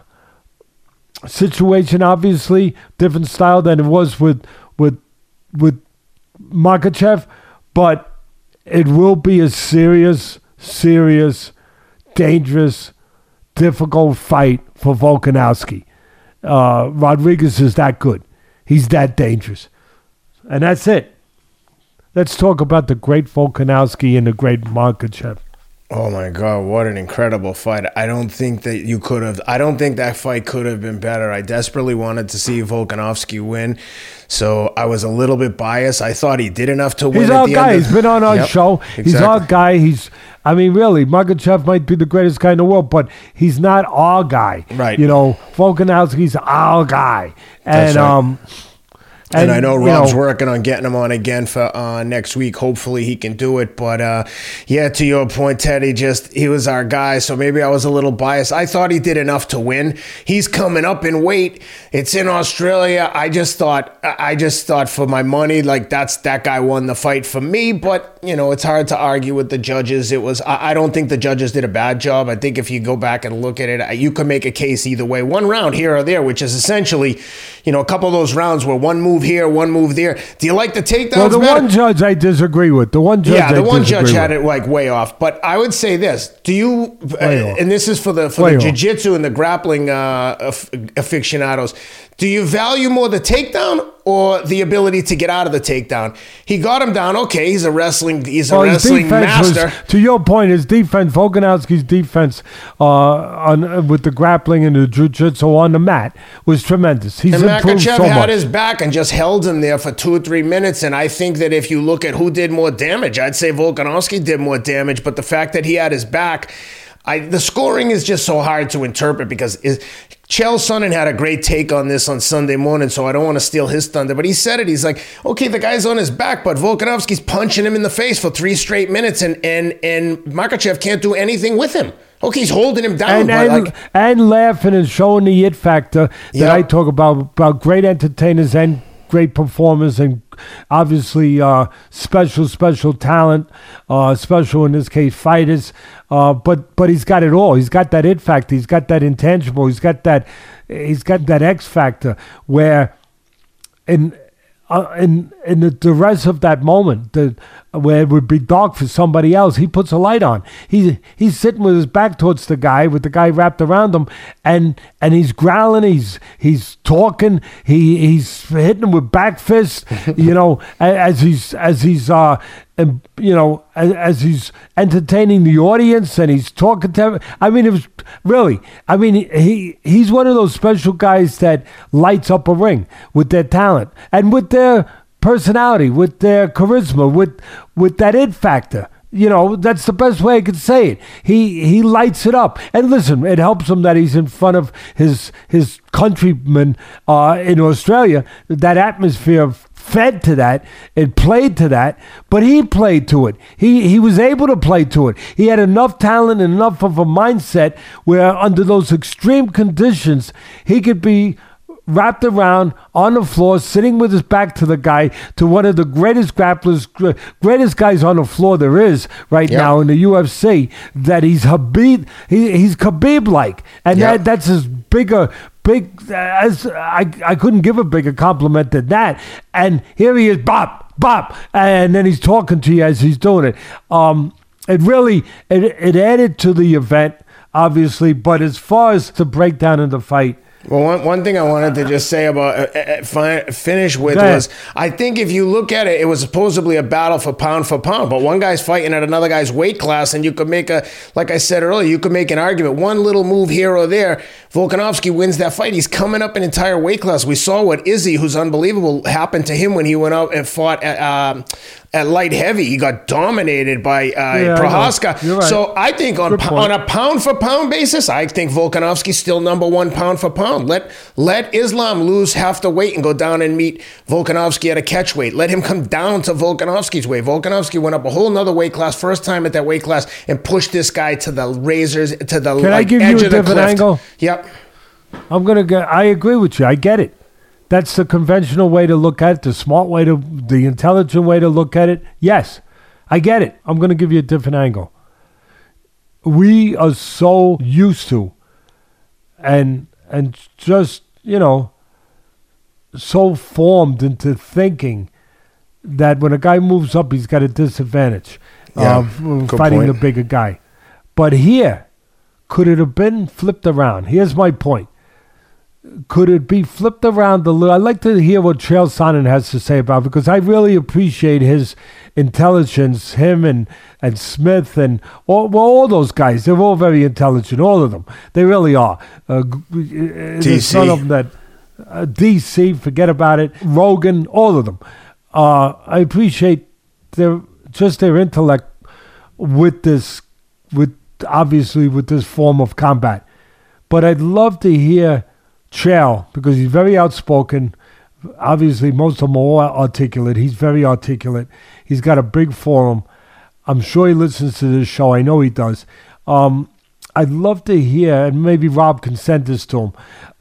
situation. Obviously, different style than it was with with Makhachev, but it will be a serious, serious, dangerous, difficult fight for Volkanovski. Uh, Rodriguez is that good. He's that dangerous. And that's it. Let's talk about the great Volkanovski and the great Makhachev. Oh my god, what an incredible fight. I don't think that you could have I don't think that fight could have been better. I desperately wanted to see Volkanovski win. So I was a little bit biased. I thought he did enough to win. He's our guy. He's been on our yep, show. Exactly. He's our guy. He's I mean, really, Makhachev might be the greatest guy in the world, but he's not our guy. Right. You know, Volkanovski's our guy. And right. um and, and, I know Rob's know, working on getting him on again for uh, next week. Hopefully he can do it. But uh, yeah, to your point, Teddy, just he was our guy, so maybe I was a little biased. I thought he did enough to win. He's coming up in weight. It's in Australia. I just thought, I just thought for my money, like that's that guy won the fight for me. But you know, it's hard to argue with the judges. It was. I, I don't think the judges did a bad job. I think if you go back and look at it, you could make a case either way. One round here or there, which is essentially, you know, a couple of those rounds where one move here, one move there. Do you like the takedowns? Well, the better? one judge I disagree with. The one judge, yeah, the I one judge with. had it like way off. But I would say this: Do you? Uh, and this is for the for way the jiu-jitsu and the grappling uh, aficionados. Do you value more the takedown or the ability to get out of the takedown? He got him down. Okay, he's a wrestling. He's a wrestling master. Was, to your point, his defense, Volkanovski's defense uh, on uh, with the grappling and the jiu-jitsu on the mat was tremendous. He's and improved Makhachev so had his back and just held him there for two or three minutes. And I think that if you look at who did more damage, I'd say Volkanovski did more damage. But the fact that he had his back. I, the scoring is just so hard to interpret because is, Chael Sonnen had a great take on this on Sunday morning, so I don't want to steal his thunder. But he said it. He's like, okay, the guy's on his back, but Volkanovski's punching him in the face for three straight minutes, and and and Makhachev can't do anything with him. Okay, he's holding him down. And, and, like, and laughing and showing the it factor that yep. I talk about, about great entertainers and great performers and obviously uh, special, special talent, uh, special in this case fighters. Uh, but but he's got it all. He's got that it factor. He's got that intangible. He's got that. He's got that X factor where, in uh, in in the duress of that moment, where it would be dark for somebody else, he puts a light on. He's he's sitting with his back towards the guy, with the guy wrapped around him, and and he's growling, he's he's talking, he he's hitting him with back fists, (laughs) you know, as he's as he's uh, and you know, as, as, he's entertaining the audience and he's talking to. I mean, it was really. I mean, he he's one of those special guys that lights up a ring with their talent and with their personality, with their charisma, with with that it factor. You know, that's the best way I could say it. He he lights it up. And listen, it helps him that he's in front of his his countrymen uh, in Australia. That atmosphere fed to that and played to that but he played to it he he was able to play to it he had enough talent and enough of a mindset where under those extreme conditions he could be wrapped around on the floor, sitting with his back to the guy, to one of the greatest grapplers, greatest guys on the floor there is right yep. now in the UFC. That he's Khabib, he, he's Khabib like, and yep. that that's his bigger. Big as I, I couldn't give a bigger compliment than that. And here he is, bop, bop, and then he's talking to you as he's doing it. Um, it really it, it added to the event, obviously. But as far as the breakdown in the fight, well, one, one thing I wanted to just say about uh, uh, fi- finish with was I think if you look at it, it was supposedly a battle for pound for pound, but one guy's fighting at another guy's weight class, and you could make a, like I said earlier, you could make an argument. One little move here or there, Volkanovski wins that fight. He's coming up an entire weight class. We saw what Izzy, who's unbelievable, happened to him when he went out and fought at, um, at light heavy. He got dominated by uh, yeah, Prochazka. I right. So I think on on a pound for pound basis, I think Volkanovski's still number one pound for pound. Let let Islam lose half the weight and go down and meet Volkanovski at a catch weight. Let him come down to Volkanovski's weight. Volkanovski went up a whole nother weight class, first time at that weight class, and pushed this guy to the razors to the Can like, I give edge you a of different angle? Yep. I'm gonna get. I agree with you. I get it. That's the conventional way to look at it, the smart way to, the intelligent way to look at it. Yes, I get it. I'm going to give you a different angle. We are so used to, and and just you know, so formed into thinking that when a guy moves up, he's got a disadvantage yeah, um, of fighting point. the bigger guy. But here, could it have been flipped around? Here's my point could it be flipped around a little? I'd like to hear what Chael Sonnen has to say about it because I really appreciate his intelligence, him and, and Smith and all, well, all those guys. They're all very intelligent, all of them. They really are. Uh, DC. None of them that. Uh, DC, forget about it. Rogan, all of them. Uh, I appreciate their just their intellect with this, with obviously with this form of combat. But I'd love to hear Chael, because he's very outspoken. Obviously, most of them are articulate. He's very articulate. He's got a big forum. I'm sure he listens to this show. I know he does. Um, I'd love to hear, and maybe Rob can send this to him,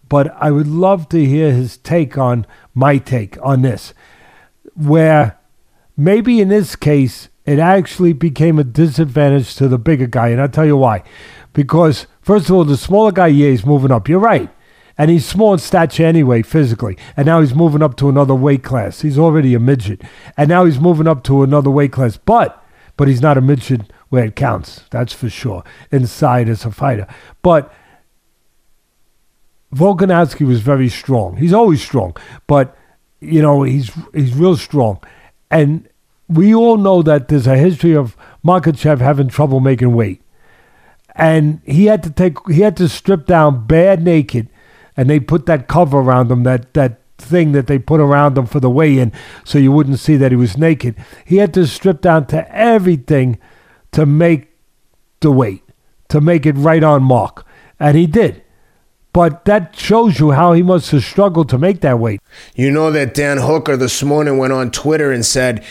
but I would love to hear his take on my take on this, where maybe in this case, it actually became a disadvantage to the bigger guy. And I'll tell you why. Because, first of all, the smaller guy, yeah, he's moving up. You're right. And he's small in stature anyway, physically. And now he's moving up to another weight class. He's already a midget. And now he's moving up to another weight class. But but he's not a midget where it counts. That's for sure. Inside as a fighter. But Volkanovski was very strong. He's always strong. But you know, he's he's real strong. And we all know that there's a history of Makhachev having trouble making weight. And he had to take he had to strip down bad naked and they put that cover around him, that that thing that they put around him for the weigh-in, so you wouldn't see that he was naked. He had to strip down to everything to make the weight, to make it right on mark, and he did. But that shows you how he must have struggled to make that weight. You know that Dan Hooker this morning went on Twitter and said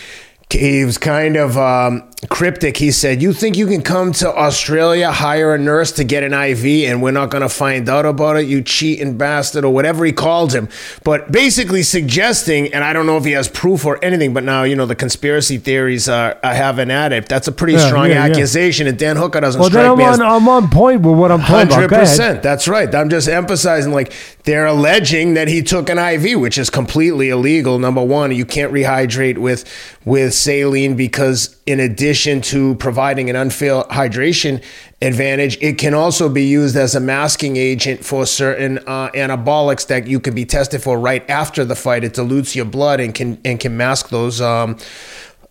he was kind of um, cryptic. He said, "You think you can come to Australia, hire a nurse to get an IV, and we're not going to find out about it? You cheating bastard, or whatever he called him." But basically suggesting, and I don't know if he has proof or anything, but now you know the conspiracy theories are, are having at it. That's a pretty Yeah, strong yeah, yeah. accusation, and Dan Hooker doesn't Well, strike I'm me as on, I'm on point with what I'm talking about. 100%. That's right. I'm just emphasizing like they're alleging that he took an IV, which is completely illegal. Number one, you can't rehydrate with with saline because in addition to providing an unfair hydration advantage, it can also be used as a masking agent for certain uh, anabolics that you could be tested for right after the fight. It dilutes your blood and can and can mask those. Um,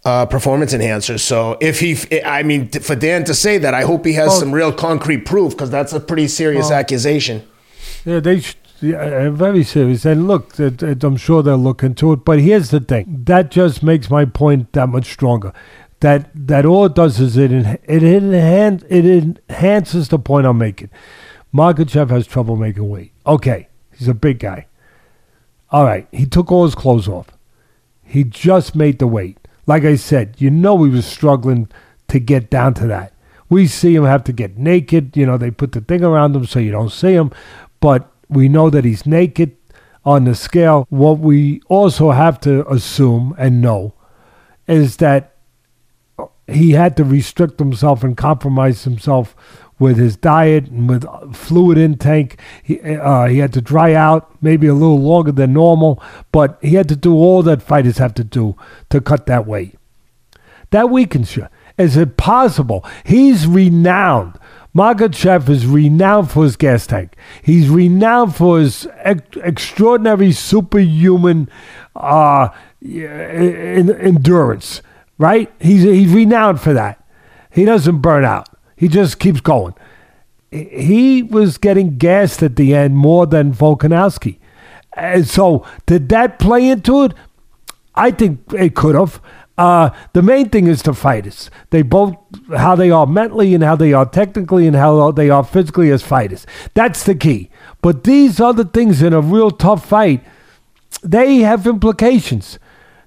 uh, performance enhancers. So if he, I mean, for Dan to say that, I hope he has Oh. some real concrete proof because that's a pretty serious accusation. Yeah, they sh- yeah, uh, very serious. And look, it, it, I'm sure they'll look into it. But here's the thing: that just makes my point that much stronger. That that all it does is it it enhan- it enhances the point I'm making. Makhachev has trouble making weight. Okay, he's a big guy. All right, he took all his clothes off. He just made the weight. Like I said, you know he was struggling to get down to that. We see him have to get naked. You know, they put the thing around him so you don't see him. But we know that he's naked on the scale. What we also have to assume and know is that he had to restrict himself and compromise himself with his diet and with fluid intake. He, uh, he had to dry out maybe a little longer than normal, but he had to do all that fighters have to do to cut that weight. That weakens you. Is it possible? He's renowned. Makhachev is renowned for his gas tank. He's renowned for his ex- extraordinary superhuman uh, endurance, right? He's, he's renowned for that. He doesn't burn out. He just keeps going. He was getting gassed at the end more than Volkanovski. And so, did that play into it? I think it could have. Uh, the main thing is the fighters. They both, how they are mentally and how they are technically and how they are physically as fighters. That's the key. But these other things in a real tough fight, they have implications.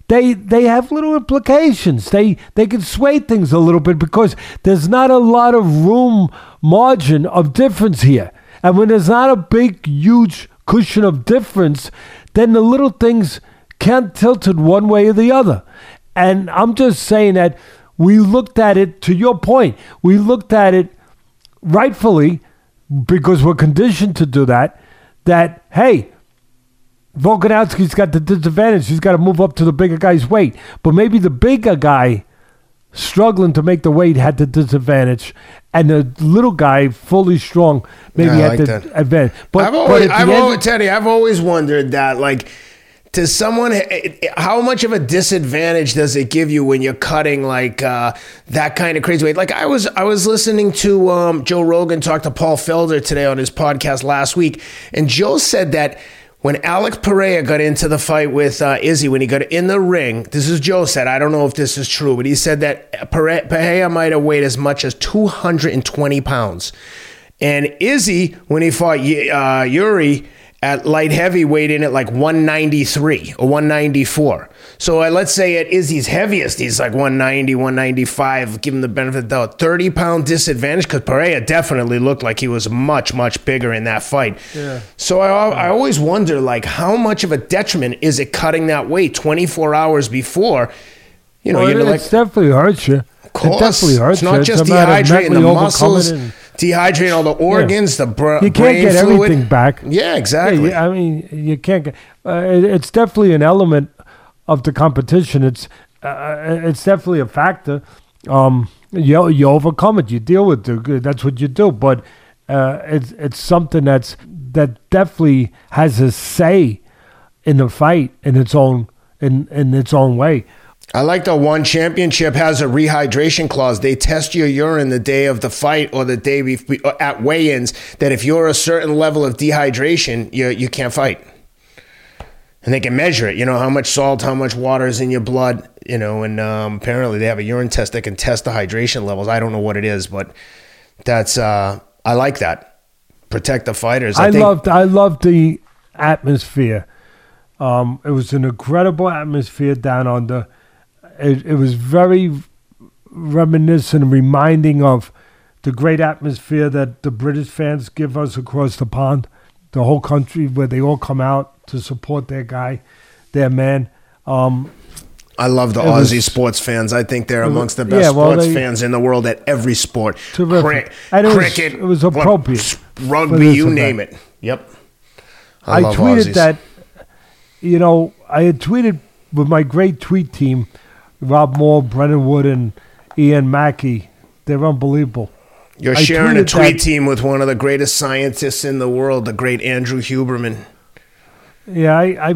They they have little implications. They they can sway things a little bit because there's not a lot of room margin of difference here. And when there's not a big huge cushion of difference, then the little things can't tilt it one way or the other. And I'm just saying that we looked at it to your point. We looked at it rightfully because we're conditioned to do that. That hey, Volkanovski's got the disadvantage. He's got to move up to the bigger guy's weight. But maybe the bigger guy struggling to make the weight had the disadvantage, and the little guy, fully strong, maybe Yeah, had like the that. advantage. But, I've always, the I've end- always, Teddy, I've always wondered that, like, to someone, how much of a disadvantage does it give you when you're cutting like uh, that kind of crazy weight? Like, I was, I was listening to um, Joe Rogan talk to Paul Felder today on his podcast last week, and Joe said that. When Alex Pereira got into the fight with uh, Izzy, when he got in the ring, this is Joe said. I don't know if this is true, but he said that Pere- Pereira might have weighed as much as 220 pounds. And Izzy, when he fought uh, Yuri at light heavyweight in at like 193 or 194. So uh, let's say at Izzy's heaviest, he's like 190, 195. Give him the benefit of the doubt. 30 pound disadvantage because Pereira definitely looked like he was much, much bigger in that fight. Yeah. So I, I always wonder, like, how much of a detriment is it cutting that weight 24 hours before? You know, Well, it, like, it's definitely hurts you. of course. It definitely hurts It's not you. just of dehydrating the muscles, and- dehydrating all the organs, the br- you can't get fluid. everything back. Yeah, Yeah, exactly. you- I mean, you can't get. Uh, it, it's definitely an element of the competition. It's uh, it's definitely a factor. Um, you you overcome it. You deal with it. That's what you do. But uh, it's it's something that's that definitely has a say in the fight in its own in in its own way. I like the ONE Championship has a rehydration clause. They test your urine the day of the fight or the day bef- uh, at weigh-ins. That if you're a certain level of dehydration, you you can't fight. And they can measure it. You know how much salt, how much water is in your blood. You know, and um, apparently they have a urine test that can test the hydration levels. I don't know what it is, but that's uh, I like that. Protect the fighters. I, think, loved I loved the atmosphere. Um, it was an incredible atmosphere down under. It, it was very reminiscent and reminding of the great atmosphere that the British fans give us across the pond, the whole country, where they all come out to support their guy, their man. Um, I love the It was- Aussie sports fans. I think they're amongst the best yeah, well, sports they- fans in the world at every sport. Terrific. It was- cricket, it was appropriate Rugby, you event. name it. Yep. I, love tweeted Aussies. that, you know, I had tweeted with my great tweet team, Rob Moore, Brennan Wood, and Ian Mackey. They're unbelievable. You're I sharing a tweet that- team with one of the greatest scientists in the world, the great Andrew Huberman. Yeah, I, I,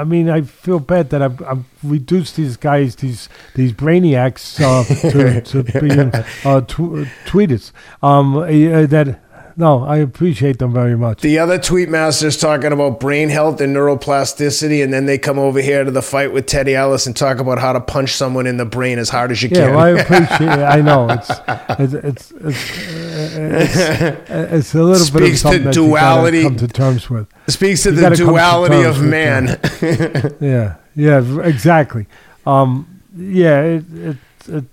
I mean, I feel bad that I've, I've reduced these guys, these these brainiacs, uh, to, (laughs) to being uh, tw- tweeters. Um, uh, that no, I appreciate them very much. The other tweet masters talking about brain health and neuroplasticity, and then they come over here to the fight with Teddy Atlas and talk about how to punch someone in the brain as hard as you Yeah, can. well, I (laughs) appreciate. it. I know it's it's it's it's, it's, it's a little bit of Speaks to something that you duality. come to terms with. Speaks to You the duality of man. (laughs) Yeah, yeah, exactly. Um, yeah, it, it, it,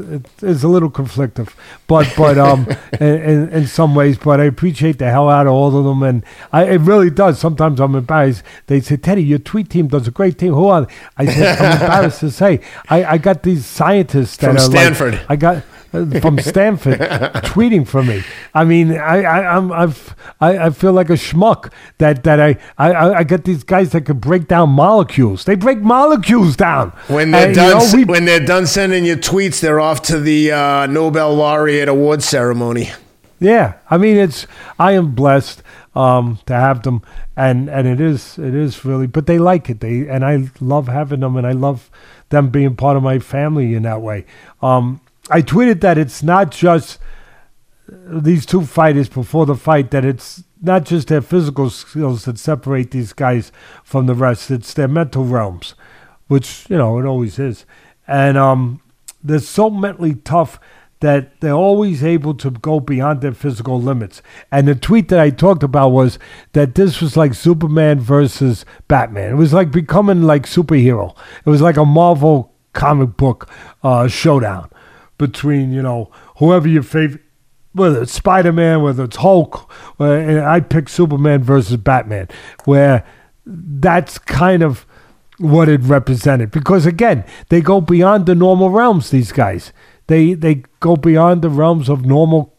it, it's a little conflictive, but but um, (laughs) in, in, in some ways, but I appreciate the hell out of all of them, and I, it really does. Sometimes I'm embarrassed. They say, Teddy, your tweet team does a great team. Who are they? I said, I'm (laughs) embarrassed to say, I, I got these scientists that From are like- Stanford. I got from Stanford (laughs) tweeting for me. I mean, I, I I'm I've, I, I feel like a schmuck that that I I I get these guys that can break down molecules. They break molecules down. When they're And, you done, know, we- when they're done sending you tweets, they're off to the uh, Nobel laureate award ceremony. Yeah, I mean it's I am blessed um, to have them, and and it is it is really, but they like it. They and I love having them, and I love them being part of my family in that way. Um, I tweeted that it's not just these two fighters before the fight that it's not just their physical skills that separate these guys from the rest. It's their mental realms, which you know it always is, and um, they're so mentally tough that they're always able to go beyond their physical limits. And the tweet that I talked about was that this was like Superman versus Batman. It was like becoming like superhero. It was like a Marvel comic book uh, showdown between you know whoever your favorite whether it's Spider Man, whether it's Hulk, and I pick Superman versus Batman, where that's kind of what it represented. Because again, they go beyond the normal realms. These guys, they they go beyond the realms of normal,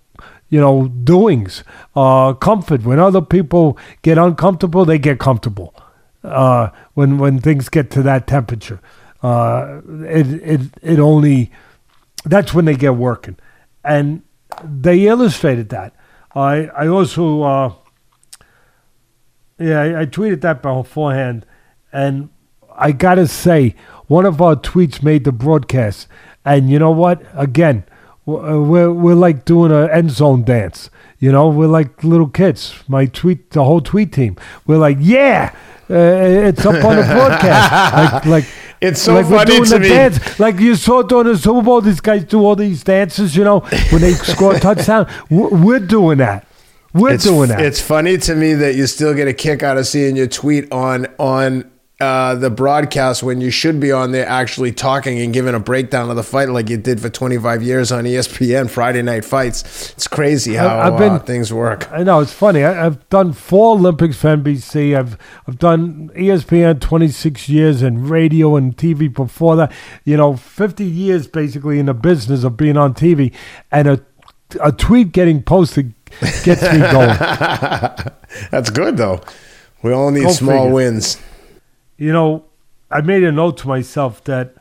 you know, doings, uh, comfort. When other people get uncomfortable, they get comfortable. Uh, when when things get to that temperature, uh, it it it only that's when they get working, and they illustrated that. I I also uh, yeah I, I tweeted that beforehand, and I gotta say one of our tweets made the broadcast, and you know what? Again, we're we're, we're like doing an end zone dance. You know, we're like little kids. My tweet, the whole tweet team, we're like, yeah, uh, it's up on the broadcast. (laughs) like, like It's so like we're funny doing to the me. dance. Like you saw during the Super Bowl, these guys do all these dances. You know, when they score a (laughs) touchdown, we're, we're doing that. We're It's, doing that. it's funny to me that you still get a kick out of seeing your tweet on on uh, the broadcast when you should be on there actually talking and giving a breakdown of the fight like you did for 25 years on ESPN Friday Night Fights. It's crazy how I've been- uh, things work. I know it's funny. I, I've done four Olympics for NBC. I've I've done ESPN 26 years and radio and TV before that. You know, 50 years basically in the business of being on TV, and a a tweet getting posted gets me going. (laughs) That's good though. We all need Go small figure. wins. You know, I made a note to myself that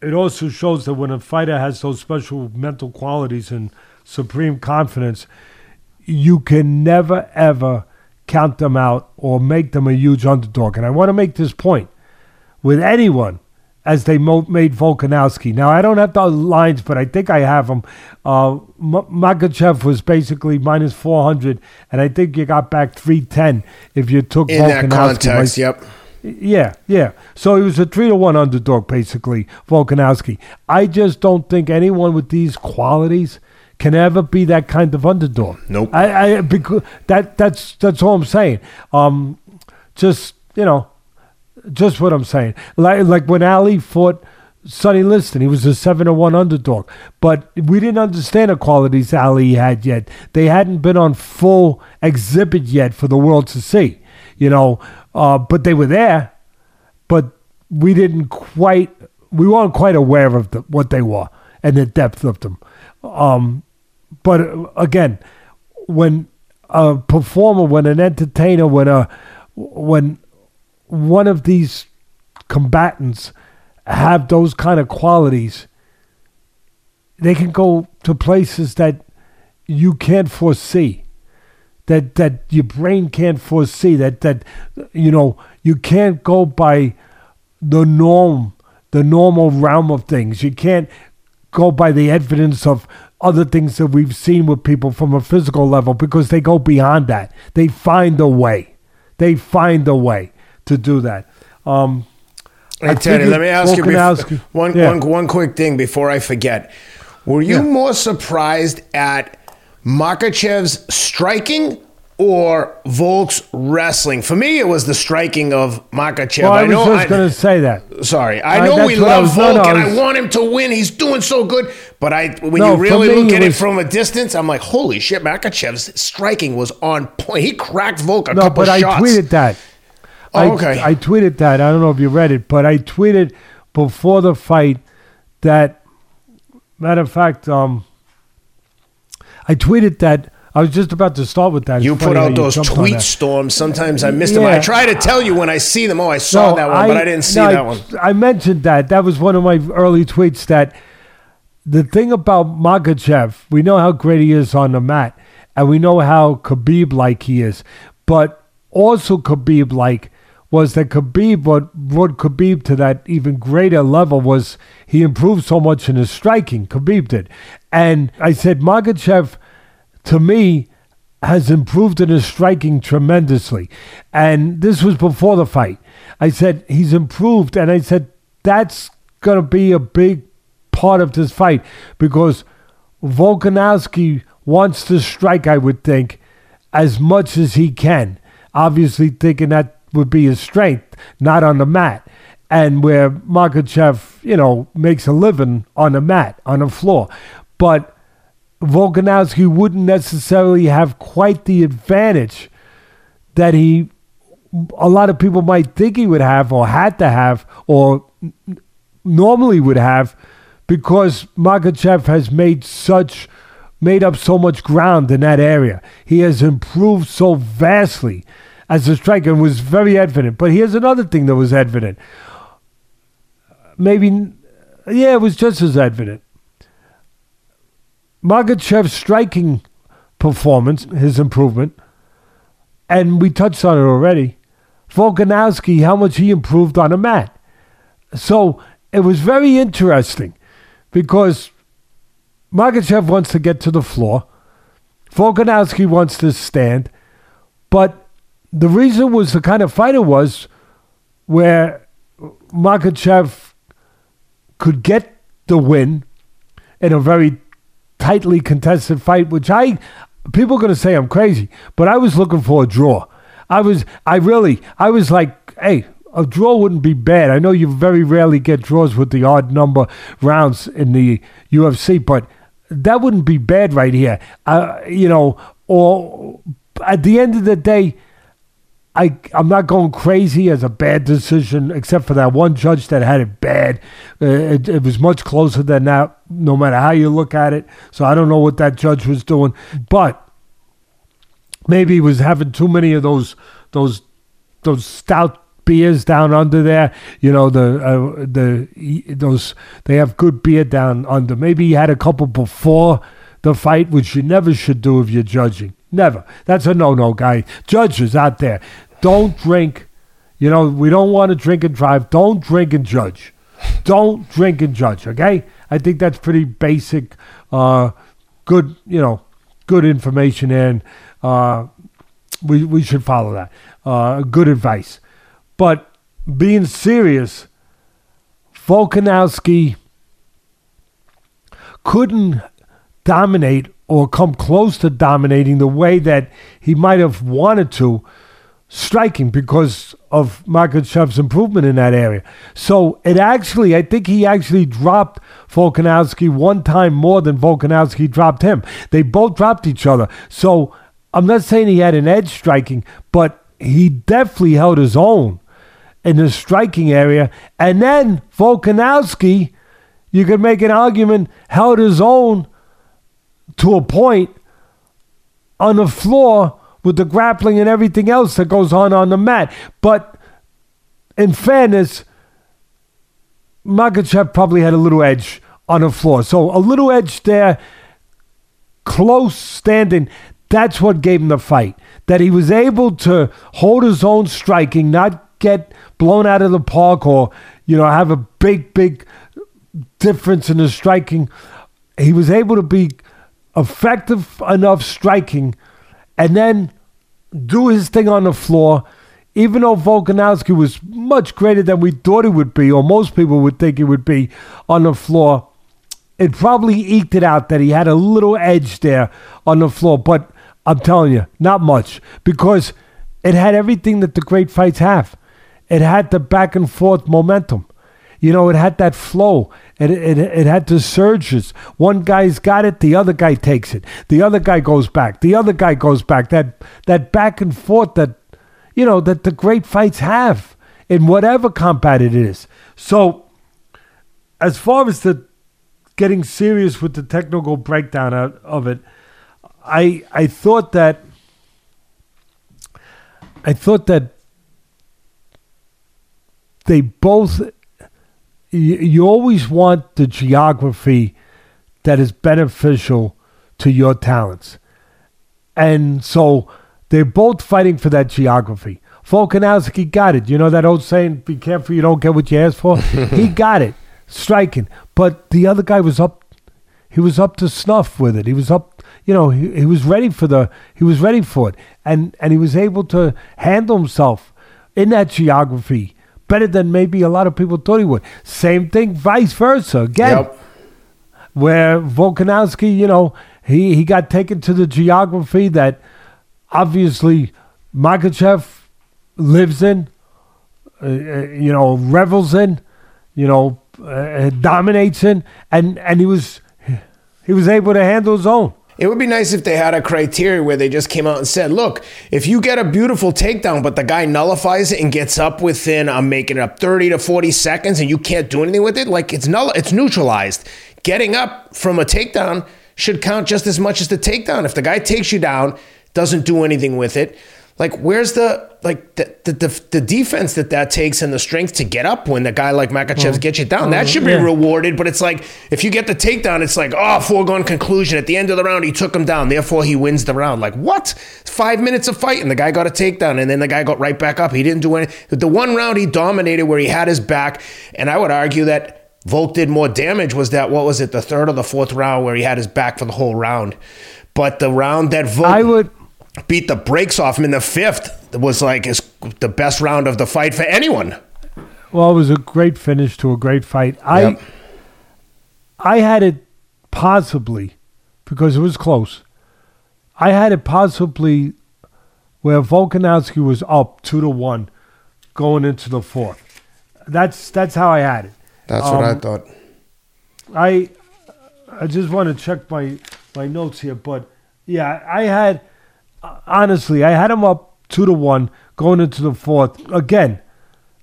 it also shows that when a fighter has those special mental qualities and supreme confidence, you can never ever count them out or make them a huge underdog. And I want to make this point with anyone as they mo- made Volkanovski. Now, I don't have the lines, but I think I have them. Uh, M- Makhachev was basically minus 400, and I think you got back 310 if you took In that Volkanovski. context, Like- yep. Yeah, yeah. So he was a three to one underdog, basically, Volkanovski. I just don't think anyone with these qualities can ever be that kind of underdog. Nope. I, I because that that's that's all I'm saying. Um, just you know, just what I'm saying. Like like when Ali fought Sonny Liston. He was a seven to one underdog, but we didn't understand the qualities Ali had yet. They hadn't been on full exhibit yet for the world to see, you know. Uh, but they were there, but we didn't quite. We weren't quite aware of the, what they were and the depth of them. Um, but uh, again, when a performer, when an entertainer, when a when one of these combatants have those kind of qualities, they can go to places that you can't foresee, that that your brain can't foresee, that that you know you can't go by the norm, the normal realm of things. You can't go by the evidence of other things that we've seen with people from a physical level because they go beyond that. They find a way. They find a way to do that. Um, Hey, Teddy, let me ask you before, one, yeah. one, one quick thing before I forget. Were you yeah. more surprised at Makhachev's striking or Volk's wrestling? For me, it was the striking of Makhachev. Well, I, I was just going to say that. Sorry, I know we love Volk no, no, and I want him to win. He's doing so good. But I, when no, you really look at it, was, it, from a distance, I'm like, holy shit! Makhachev's striking was on point. He cracked Volk a no, couple but shots. I tweeted that. Oh, okay. I, I tweeted that. I don't know if you read it, but I tweeted before the fight that, matter of fact, um, I tweeted that. I was just about to start with that. You put out those tweet storms. Sometimes I missed yeah. them. I try to tell you when I see them. Oh, I saw no, that one, I, but I didn't see no, that one. I mentioned that. That was one of my early tweets. That the thing about Makhachev, we know how great he is on the mat, and we know how Khabib like he is, but also Khabib like was that Khabib, what brought Khabib to that even greater level was he improved so much in his striking. Khabib did. And I said, Makhachev, to me, has improved in his striking tremendously. And this was before the fight. I said, he's improved. And I said, that's going to be a big part of this fight because Volkanovski wants to strike, I would think, as much as he can. Obviously, thinking that would be his strength, not on the mat. And where Makhachev, you know, makes a living on the mat, on the floor. But Volkanovski wouldn't necessarily have quite the advantage that he, a lot of people might think he would have or had to have or normally would have because Makhachev has made such, made up so much ground in that area. He has improved so vastly as a striker and was very evident. But here's another thing that was evident. Maybe, yeah, it was just as evident. Makhachev's striking performance, his improvement, and we touched on it already. Volkanovski, how much he improved on a mat. So it was very interesting because Makhachev wants to get to the floor. Volkanovski wants to stand, but the reason was the kind of fighter was where Makhachev could get the win in a very tightly contested fight, which I people are going to say I'm crazy, but I was looking for a draw. I was, I really, I was like, hey, a draw wouldn't be bad. I know you very rarely get draws with the odd number rounds in the UFC, but that wouldn't be bad right here. Uh, you know, or at the end of the day, I, I'm not going crazy as a bad decision, except for that one judge that had it bad. Uh, it, it, was much closer than that, no matter how you look at it. So I don't know what that judge was doing, but maybe he was having too many of those those those stout beers down under there. You know the uh, the those they have good beer down under. Maybe he had a couple before the fight, which you never should do if you're judging. Never. That's a no no, guy. Judges out there, don't drink. You know, we don't want to drink and drive. Don't drink and judge. Don't drink and judge, okay? I think that's pretty basic, uh, good, you know, good information, and uh, we, we should follow that. Uh, good advice. But being serious, Volkanovski couldn't dominate or come close to dominating the way that he might have wanted to striking because of Makhachev's improvement in that area. So it actually, I think he actually dropped Volkanovski one time more than Volkanovski dropped him. They both dropped each other. So I'm not saying he had an edge striking, but he definitely held his own in the striking area. And then Volkanovski, you could make an argument, held his own to a point on the floor with the grappling and everything else that goes on on the mat. But in fairness, Makhachev probably had a little edge on the floor. So a little edge there, close standing. That's what gave him the fight. That he was able to hold his own striking, not get blown out of the park or, you know, have a big, big difference in the striking. He was able to be effective enough striking and then do his thing on the floor. Even though Volkanovski was much greater than we thought he would be, or most people would think he would be on the floor, it probably eked it out that he had a little edge there on the floor. But I'm telling you, not much, because it had everything that the great fights have. It had the back and forth momentum. You know, it had that flow. It, it, it had the surges. One guy's got it, the other guy takes it. The other guy goes back. The other guy goes back. That that back and forth that you know that the great fights have in whatever combat it is. So as far as the getting serious with the technical breakdown out of it, I I thought that I thought that they both you, you always want the geography that is beneficial to your talents. And so they're both fighting for that geography. Volkanovski got it. You know that old saying, be careful you don't get what you ask for? (laughs) he got it, striking. But the other guy was up he was up to snuff with it. He was up you know, he, he was ready for the he was ready for it. And and he was able to handle himself in that geography better than maybe a lot of people thought he would. Same thing, vice versa. Again, yep. where Volkanovski, you know, he, he got taken to the geography that obviously Makhachev lives in, uh, uh, you know, revels in, you know, uh, dominates in, and and he was he was able to handle his own. It would be nice if they had a criteria where they just came out and said, look, if you get a beautiful takedown, but the guy nullifies it and gets up within, I'm making it up 30 to 40 seconds and you can't do anything with it, like it's null, it's neutralized. Getting up from a takedown should count just as much as the takedown. If the guy takes you down, doesn't do anything with it, like where's the like the, the the, defense that that takes and the strength to get up when the guy like Makhachev well, gets you down? That mm-hmm. should be yeah. rewarded but it's like if you get the takedown it's like oh foregone conclusion. At the end of the round he took him down. Therefore he wins the round. Like what? Five minutes of fight and the guy got a takedown and then the guy got right back up. He didn't do anything the one round he dominated where he had his back and I would argue that Volk did more damage was that what was it the third or the fourth round where he had his back for the whole round. But the round that Volk I would beat the brakes off him in the fifth was like is the best round of the fight for anyone. Well, it was a great finish to a great fight. I yep. I had it possibly because it was close. I had it possibly where Volkanovski was up two to one going into the fourth. That's that's how I had it. That's um, what I um, thought. I I just want to check my my notes here, but yeah, I had honestly, I had him up two to one going into the fourth. Again,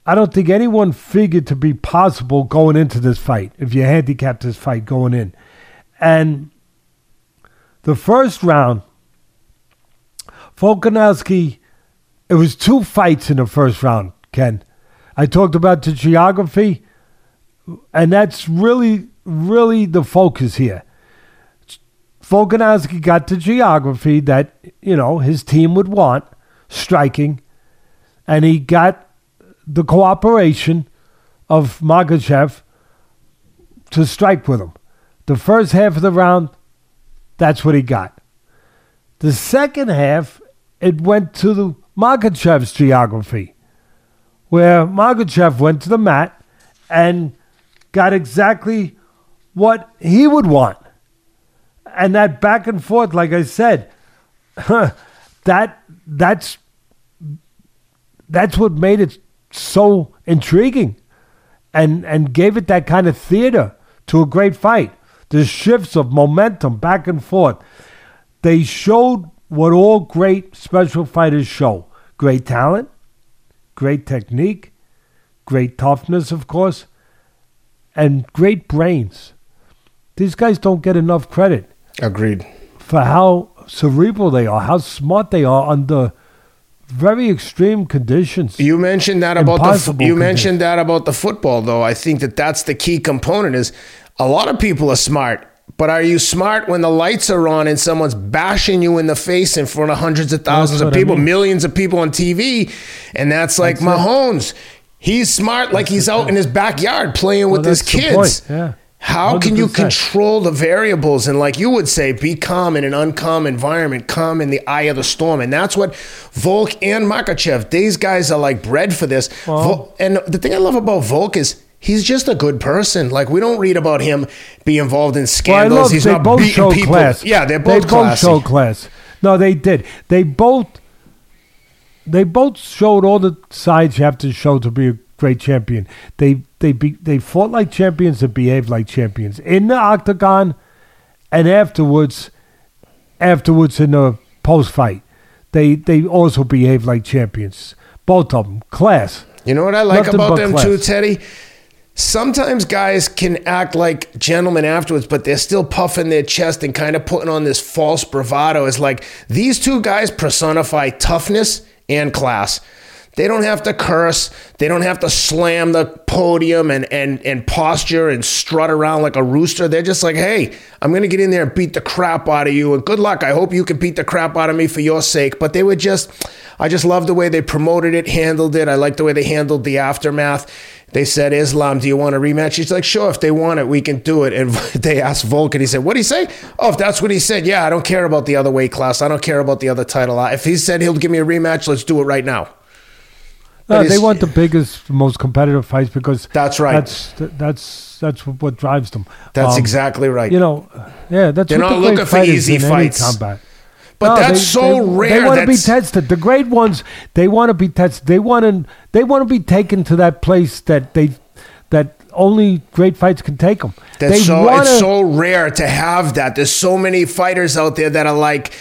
I don't think anyone figured to be possible going into this fight if you handicapped this fight going in. And the first round, Volkanovski, it was two fights in the first round, Ken. I talked about the geography, and that's really, really the focus here. Volkanovski got the geography that, you know, his team would want, striking, and he got the cooperation of Makhachev to strike with him. The first half of the round, that's what he got. The second half, it went to the Makhachev's geography, where Makhachev went to the mat and got exactly what he would want and that back and forth, like I said, (laughs) that that's that's what made it so intriguing and and gave it that kind of theater to a great fight. The shifts of momentum back and forth. They showed what all great special fighters show. Great talent, great technique, great toughness, of course, and great brains. These guys don't get enough credit. Agreed. For how cerebral they are, how smart they are under very extreme conditions. You mentioned that about Impossible the you conditions. mentioned that about the football though. I think that that's the key component is a lot of people are smart, but are you smart when the lights are on and someone's bashing you in the face in front of hundreds of thousands of people, I mean. millions of people on TV, and that's like that's Mahomes. It. He's smart like he's out in his backyard playing well, with his kids. Yeah. How 100%. can you control the variables and, like you would say, be calm in an uncalm environment, calm in the eye of the storm? And that's what Volk and Makhachev, these guys are like bred for this. Well, and the thing I love about Volk is he's just a good person. Like we don't read about him be involved in scandals. Well, love, he's not both beating show people. Class. Yeah, they're both they classy. both show class. No, they did. They both they both showed all the sides you have to show to be a great champion. They they be, they fought like champions and behaved like champions in the octagon, and afterwards, afterwards in the post fight, they they also behaved like champions. Both of them, class. You know what I like Nothing about them class. too, Teddy. Sometimes guys can act like gentlemen afterwards, but they're still puffing their chest and kind of putting on this false bravado. It's like these two guys personify toughness and class. They don't have to curse. They don't have to slam the podium and, and, and posture and strut around like a rooster. They're just like, hey, I'm going to get in there and beat the crap out of you. And good luck. I hope you can beat the crap out of me for your sake. But they were just, I just love the way they promoted it, handled it. I like the way they handled the aftermath. They said, Islam, do you want a rematch? He's like, sure, if they want it, we can do it. And (laughs) they asked Volk, and he said, what did he say? Oh, if that's what he said, yeah, I don't care about the other weight class. I don't care about the other title. If he said he'll give me a rematch, let's do it right now. No, they want the biggest, most competitive fights because that's right. That's that's that's what drives them. That's um, exactly right. You know, yeah, that's they're not the looking for easy fights. Combat. But no, that's they, so they, rare. They want to be tested. The great ones, they want to be tested. They want to they want to be taken to that place that they that only great fights can take them. That's they so wanna, it's so rare to have that. There's so many fighters out there that are like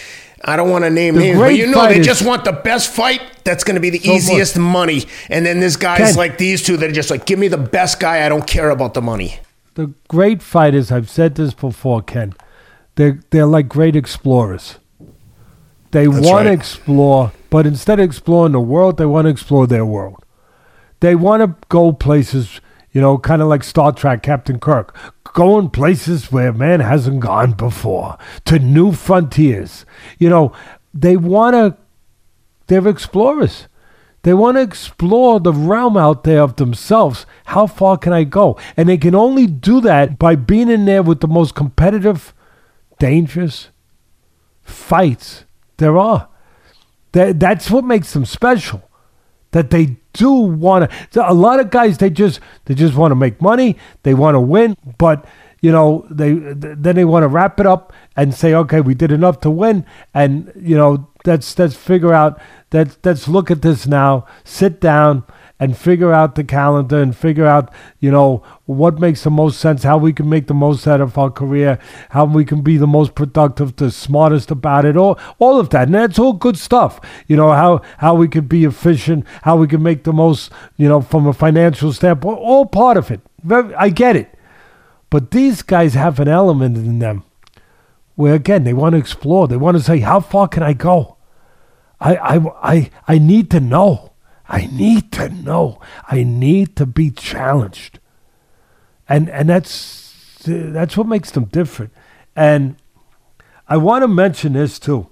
I don't want to name names, but you know they just want the best fight. That's going to be the so easiest much. money. And then there's guys Ken, like these two that are just like, give me the best guy. I don't care about the money. The great fighters, I've said this before, Ken. They're they're like great explorers. They want right. to explore, but instead of exploring the world, they want to explore their world. They want to go places you know, kind of like Star Trek, Captain Kirk, going places where man hasn't gone before, to new frontiers. You know, they want to, they're explorers. They want to explore the realm out there of themselves. How far can I go? And they can only do that by being in there with the most competitive, dangerous fights there are. That, that's what makes them special that they do want to. A lot of guys they just they just want to make money. They want to win, but you know they then they want to wrap it up and say, okay, we did enough to win, and you know let's let's figure out that let's look at this now. Sit down and figure out the calendar and figure out, you know, what makes the most sense, how we can make the most out of our career, how we can be the most productive, the smartest about it, all, all of that. And that's all good stuff. You know, how, how we can be efficient, how we can make the most, you know, from a financial standpoint, all part of it. I get it. But these guys have an element in them where, again, they want to explore. They want to say, how far can I go? I, I, I, I need to know. I need to know. I need to be challenged. And and that's that's what makes them different. And I want to mention this too.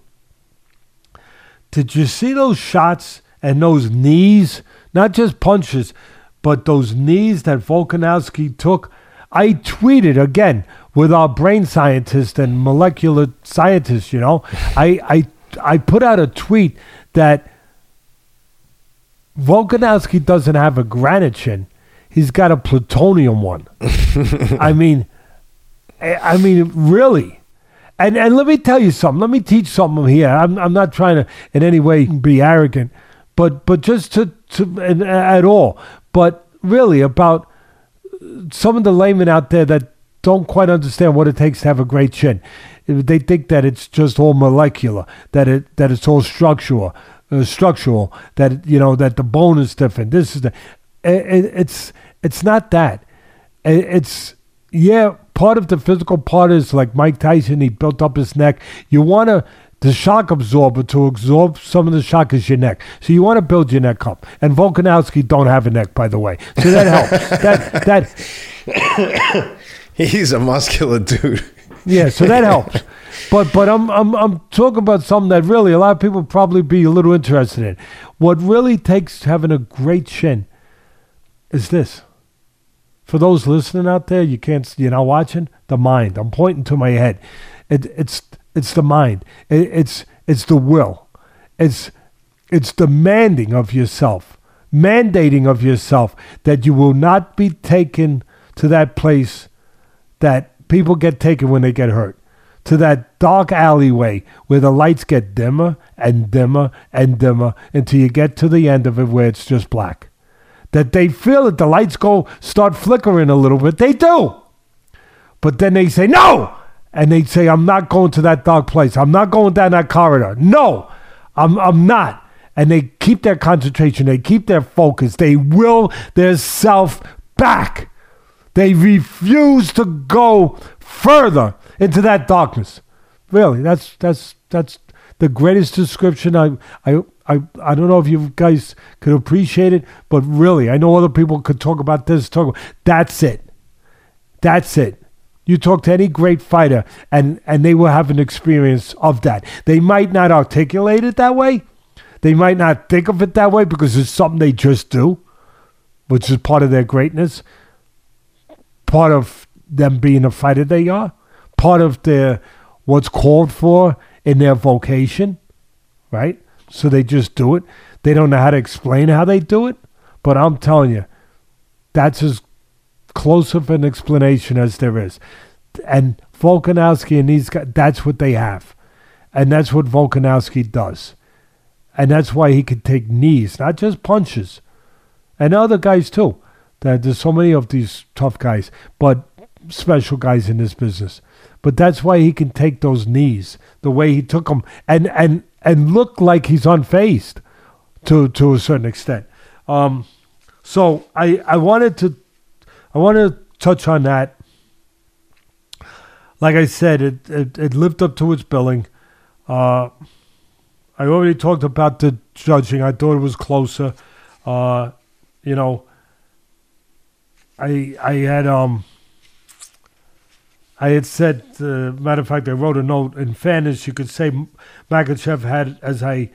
Did you see those shots and those knees? Not just punches, but those knees that Volkanovski took. I tweeted again with our brain scientist and molecular scientist, you know. I I I put out a tweet that Volkanovski doesn't have a granite chin. He's got a plutonium one. (laughs) I mean, I mean, really. And and let me tell you something. Let me teach something here. I'm I'm not trying to in any way be arrogant, but but just to to at all. But really about some of the laymen out there that don't quite understand what it takes to have a great chin. They think that it's just all molecular, that it that it's all structural, uh, structural. That you know that the bone is different. This is the. It, it's it's not that. It, it's yeah. Part of the physical part is like Mike Tyson. He built up his neck. You want to the shock absorber to absorb some of the shock is your neck. So you want to build your neck up. And Volkanovski don't have a neck, by the way. So that helps. that that (coughs) he's a muscular dude. Yeah, so that (laughs) helps. But but I'm I'm I'm talking about something that really a lot of people probably be a little interested in. What really takes having a great chin is this. For those listening out there, you can't you're not watching the mind. I'm pointing to my head. It, it's it's the mind. It, it's it's the will. It's it's demanding of yourself, mandating of yourself that you will not be taken to that place that people get taken when they get hurt. To that dark alleyway where the lights get dimmer and dimmer and dimmer until you get to the end of it where it's just black. That they feel that the lights go start flickering a little bit. They do. But then they say, No, and they'd say, I'm not going to that dark place. I'm not going down that corridor. No, I'm, I'm not. And they keep their concentration, they keep their focus, they will their self back. They refuse to go further into that darkness. Really, that's that's that's the greatest description. I I I, I don't know if you guys could appreciate it, but really, I know other people could talk about this. Talk. That's it. That's it. You talk to any great fighter, and, and they will have an experience of that. They might not articulate it that way. They might not think of it that way because it's something they just do, which is part of their greatness, part of them being a fighter they are, part of their what's called for in their vocation, right? So they just do it. They don't know how to explain how they do it, but I'm telling you, that's as close of an explanation as there is. And Volkanovski and these guys, that's what they have. And that's what Volkanovski does. And that's why he can take knees, not just punches. And other guys too. There's so many of these tough guys, but special guys in this business. But that's why he can take those knees the way he took them and and and look like he's unfazed to to a certain extent. Um, so I I wanted to I want to touch on that. Like I said, it, it, it lived up to its billing. Uh, I already talked about the judging. I thought it was closer. Uh, you know, I I had um I had said, uh, matter of fact, I wrote a note. In fairness, you could say Makhachev had, as I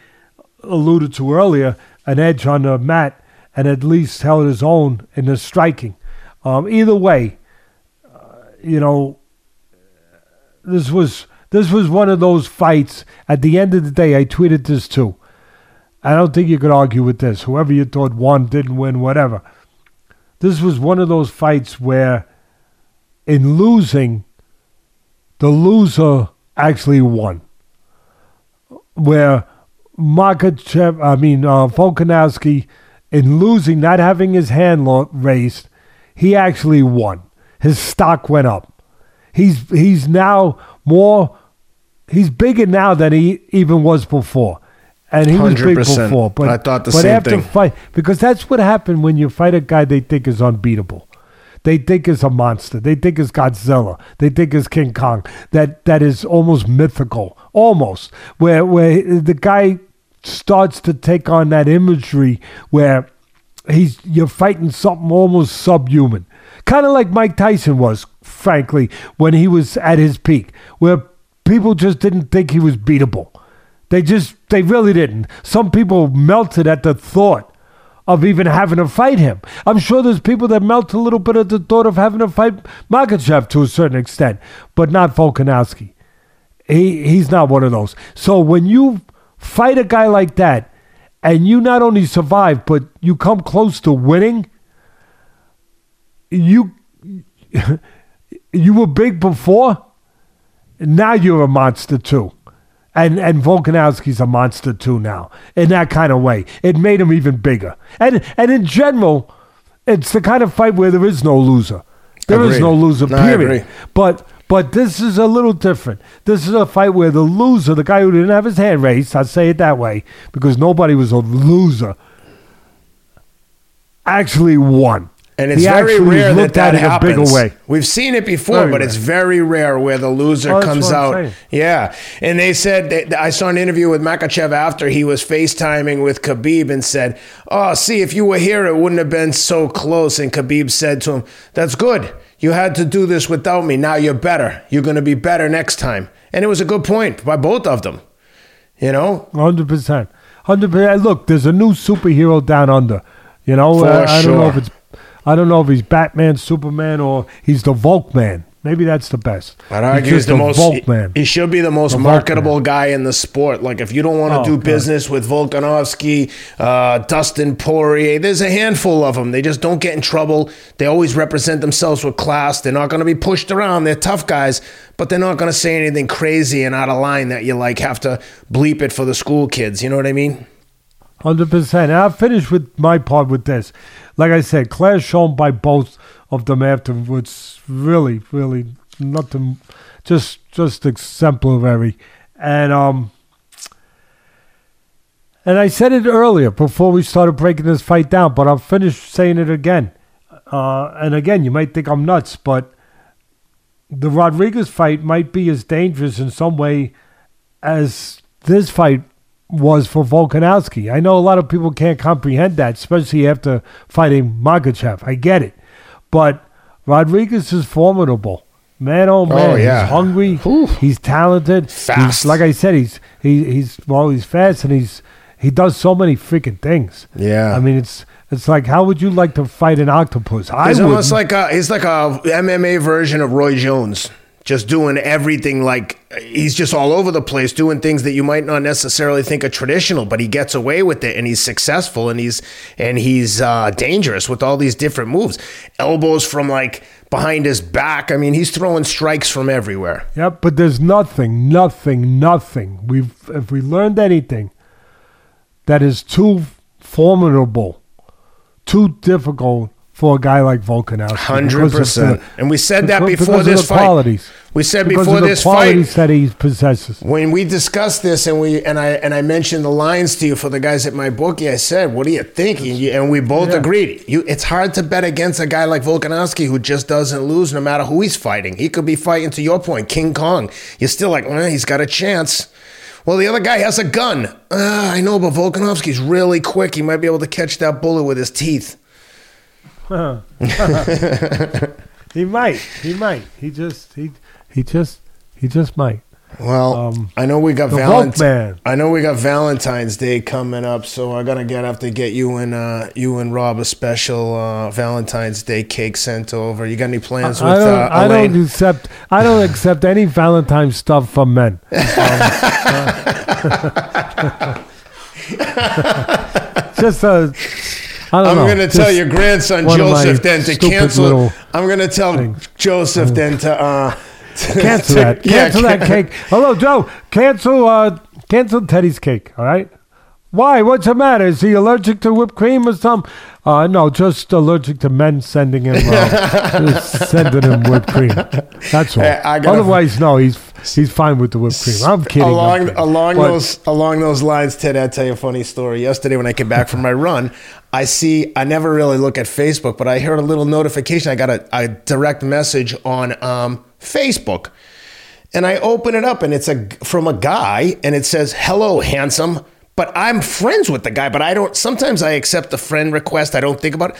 alluded to earlier, an edge on the mat and at least held his own in the striking. Um, either way, uh, you know, this was this was one of those fights. At the end of the day, I tweeted this too. I don't think you could argue with this. Whoever you thought won, didn't win, whatever. This was one of those fights where, in losing, the loser actually won. Where Makhachev, I mean, uh, Volkanovski, in losing, not having his hand raised, he actually won. His stock went up. He's he's now more he's bigger now than he even was before. And he was big before. But I thought the but same after thing. fight because that's what happened when you fight a guy they think is unbeatable. They think is a monster. They think is Godzilla. They think is King Kong. That that is almost mythical. Almost. Where where the guy starts to take on that imagery where he's you're fighting something almost subhuman, kind of like Mike Tyson was, frankly, when he was at his peak, where people just didn't think he was beatable. They just they really didn't. Some people melted at the thought of even having to fight him. I'm sure there's people that melt a little bit at the thought of having to fight Makhachev to a certain extent, but not Volkanovski. He he's not one of those. So when you fight a guy like that and you not only survive, but you come close to winning, you (laughs) you were big before, now you're a monster too. And and Volkanovski's a monster too now in that kind of way. It made him even bigger. And and in general, it's the kind of fight where there is no loser. There is Agreed. no loser. No, period. But but this is a little different. This is a fight where the loser, the guy who didn't have his hand raised, I'd say it that way, because nobody was a loser, actually won. And it's He very rare that that at happens. a bigger way. We've seen it before, Very but rare. it's very rare where the loser Oh, comes out. saying. Yeah, and they said that, I saw an interview with Makhachev after he was FaceTiming with Khabib and said, "Oh, see, if you were here, it wouldn't have been so close." And Khabib said to him, "That's good. You had to do this without me. Now you're better. You're going to be better next time." And it was a good point by both of them. You know, Hundred percent, hundred percent. Look, there's a new superhero down under. You know, uh, I don't know if it's, I don't know if he's Batman, Superman, or he's the Volkman. Maybe that's the best. I'd argue he's just the most. Volkman. He should be the most The marketable guy in the sport. Like if you don't want to Oh, do God. business with Volkanovski, uh, Dustin Poirier, there's a handful of them. They just don't get in trouble. They always represent themselves with class. They're not going to be pushed around. They're tough guys, but they're not going to say anything crazy and out of line that you like have to bleep it for the school kids. You know what I mean? Hundred percent. And I'll finish with my part with this. Like I said, class shown by both of them afterwards. Really, really nothing. Just, just exemplary. And um, and I said it earlier before we started breaking this fight down, but I'll finish saying it again. Uh, and again, you might think I'm nuts, but the Rodriguez fight might be as dangerous in some way as this fight was for Volkanovski. I know a lot of people can't comprehend that, especially after fighting Makhachev. I get it. But Rodriguez is formidable. Man, oh, oh man, yeah. he's hungry. Whew. He's talented. Fast. He's, like I said, he's he, he's well, he's fast and he's he does so many freaking things. Yeah. I mean, it's it's like how would you like to fight an octopus? I He's would. almost like a he's like a MMA version of Roy Jones, just doing everything like he's just all over the place, doing things that you might not necessarily think are traditional, but he gets away with it, and he's successful, and he's and he's uh, dangerous with all these different moves, elbows from like behind his back. I mean, he's throwing strikes from everywhere. Yep, but there's nothing, nothing, nothing. We've if we learned anything that is too formidable, too difficult for a guy like Volkanovski. Hundred percent. and we said that before this the fight. Qualities. We said because before this fight. qualities that he possesses. when we discussed this and we and I and I mentioned the lines to you for the guys at my bookie, I said, "What are you thinking?" And, and we both Yeah. agreed. You, it's hard to bet against a guy like Volkanovski who just doesn't lose, no matter who he's fighting. He could be fighting, to your point, King Kong. You're still like, well, he's got a chance. Well, the other guy has a gun. Uh, I know, but Volkanovski's really quick. He might be able to catch that bullet with his teeth. (laughs) He might. He might. He just. He. He just. He just might. Well, Um, I know we got the Valentine's. I know we got Valentine's Day coming up, so I'm gonna get have to get you and uh, you and Rob a special uh, Valentine's Day cake sent over. You got any plans with I don't. uh, I Elaine? don't accept. I don't accept any Valentine stuff from men. (laughs) Um, (laughs) just a. I'm gonna tell your grandson one of my Joseph then to cancel. I'm gonna tell things. Joseph then to uh, (laughs) cancel to- that. (laughs) yeah, Cancel that cake. (laughs) Hello, Joe. Cancel. Uh, cancel Teddy's cake. All right. Why? What's the matter? Is he allergic to whipped cream or something? Uh, no, just allergic to men sending him uh, (laughs) sending him whipped cream. That's all. Hey, Otherwise, no, he's he's fine with the whipped cream. I'm kidding. I'm along kidding. along But- those along those lines, Ted, I'll tell you a funny story. Yesterday, when I came back from my run, I see I never really look at Facebook, but I heard a little notification. I got a, a direct message on um, Facebook, and I open it up, and it's a from a guy, and it says, "Hello, handsome." But I'm friends with the guy, but I don't. Sometimes I accept the friend request. I don't think about it.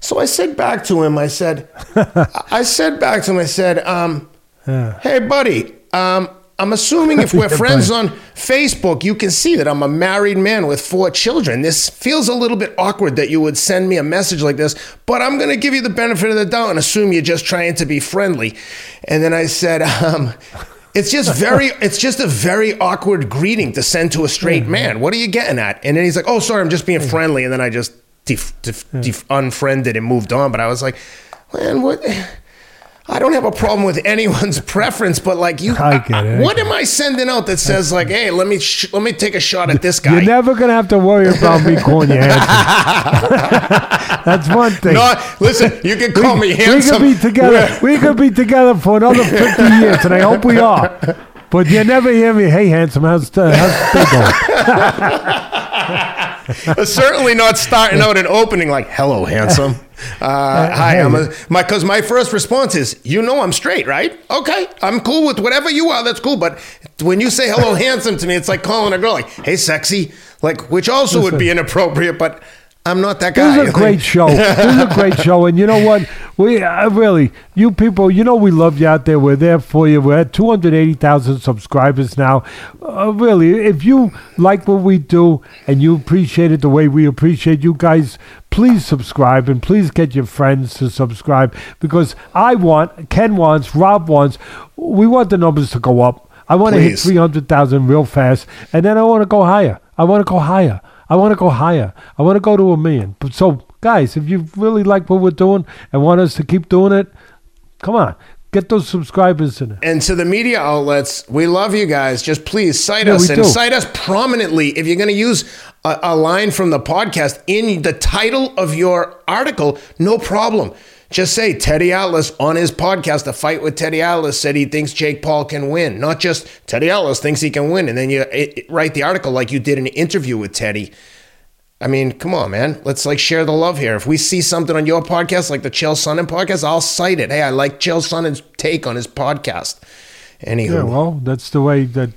So I said back to him. I said, (laughs) I said back to him. I said, um, Yeah. Hey, buddy. Um, I'm assuming if (laughs) we're friends on Facebook, you can see that I'm a married man with four children. This feels a little bit awkward that you would send me a message like this, but I'm going to give you the benefit of the doubt and assume you're just trying to be friendly. And then I said, (laughs) um, it's just (laughs) very, it's just a very awkward greeting to send to a straight mm-hmm. man. What are you getting at? And then he's like, oh, sorry, I'm just being mm-hmm. friendly. And then I just def- def- def- unfriended and moved on. But I was like, man, what? I don't have a problem with anyone's (laughs) preference, but like you, I get it, I what am I sending out that says like, "Hey, let me sh- let me take a shot at this guy"? You're never gonna have to worry about me calling you (laughs) handsome. (laughs) That's one thing. no, listen, you can call me handsome. we could be together. We could be together for another 50 years, and I hope we are. But you never hear me, hey, handsome, how's, uh, how's the going? (laughs) Certainly not starting out an opening like, "Hello, handsome." (laughs) Uh, hi, I'm a my because my first response is, "You know, I'm straight, right? Okay, I'm cool with whatever you are. That's cool." But when you say "Hello, (laughs) handsome" to me, it's like calling a girl like, "Hey, sexy," like which also would be inappropriate, but. I'm not that guy. This is a great show. This is a great show, and you know what? We uh, really, you people, you know, we love you out there. We're there for you. We're at 280,000 subscribers now. Uh, really, if you like what we do and you appreciate it the way we appreciate you guys, please subscribe and please get your friends to subscribe because I want, Ken wants, Rob wants, we want the numbers to go up. I want to hit 300,000 real fast, and then I want to go higher. I want to go higher. I want to go higher. I want to go to a million. But so, guys, if you really like what we're doing and want us to keep doing it, come on, get those subscribers in it. And to the media outlets, we love you guys. Just please cite Yeah, us and do. cite us prominently. If you're going to use a, a line from the podcast in the title of your article, no problem. Just say Teddy Atlas on his podcast, A Fight with Teddy Atlas, said he thinks Jake Paul can win. Not just Teddy Atlas thinks he can win. And then you it, it- write the article like you did an interview with Teddy. I mean, come on, man. Let's like share the love here. If we see something on your podcast, like the Chael Sonnen podcast, I'll cite it. Hey, I like Chael Sonnen's take on his podcast. Anywho, Yeah, well, that's the way that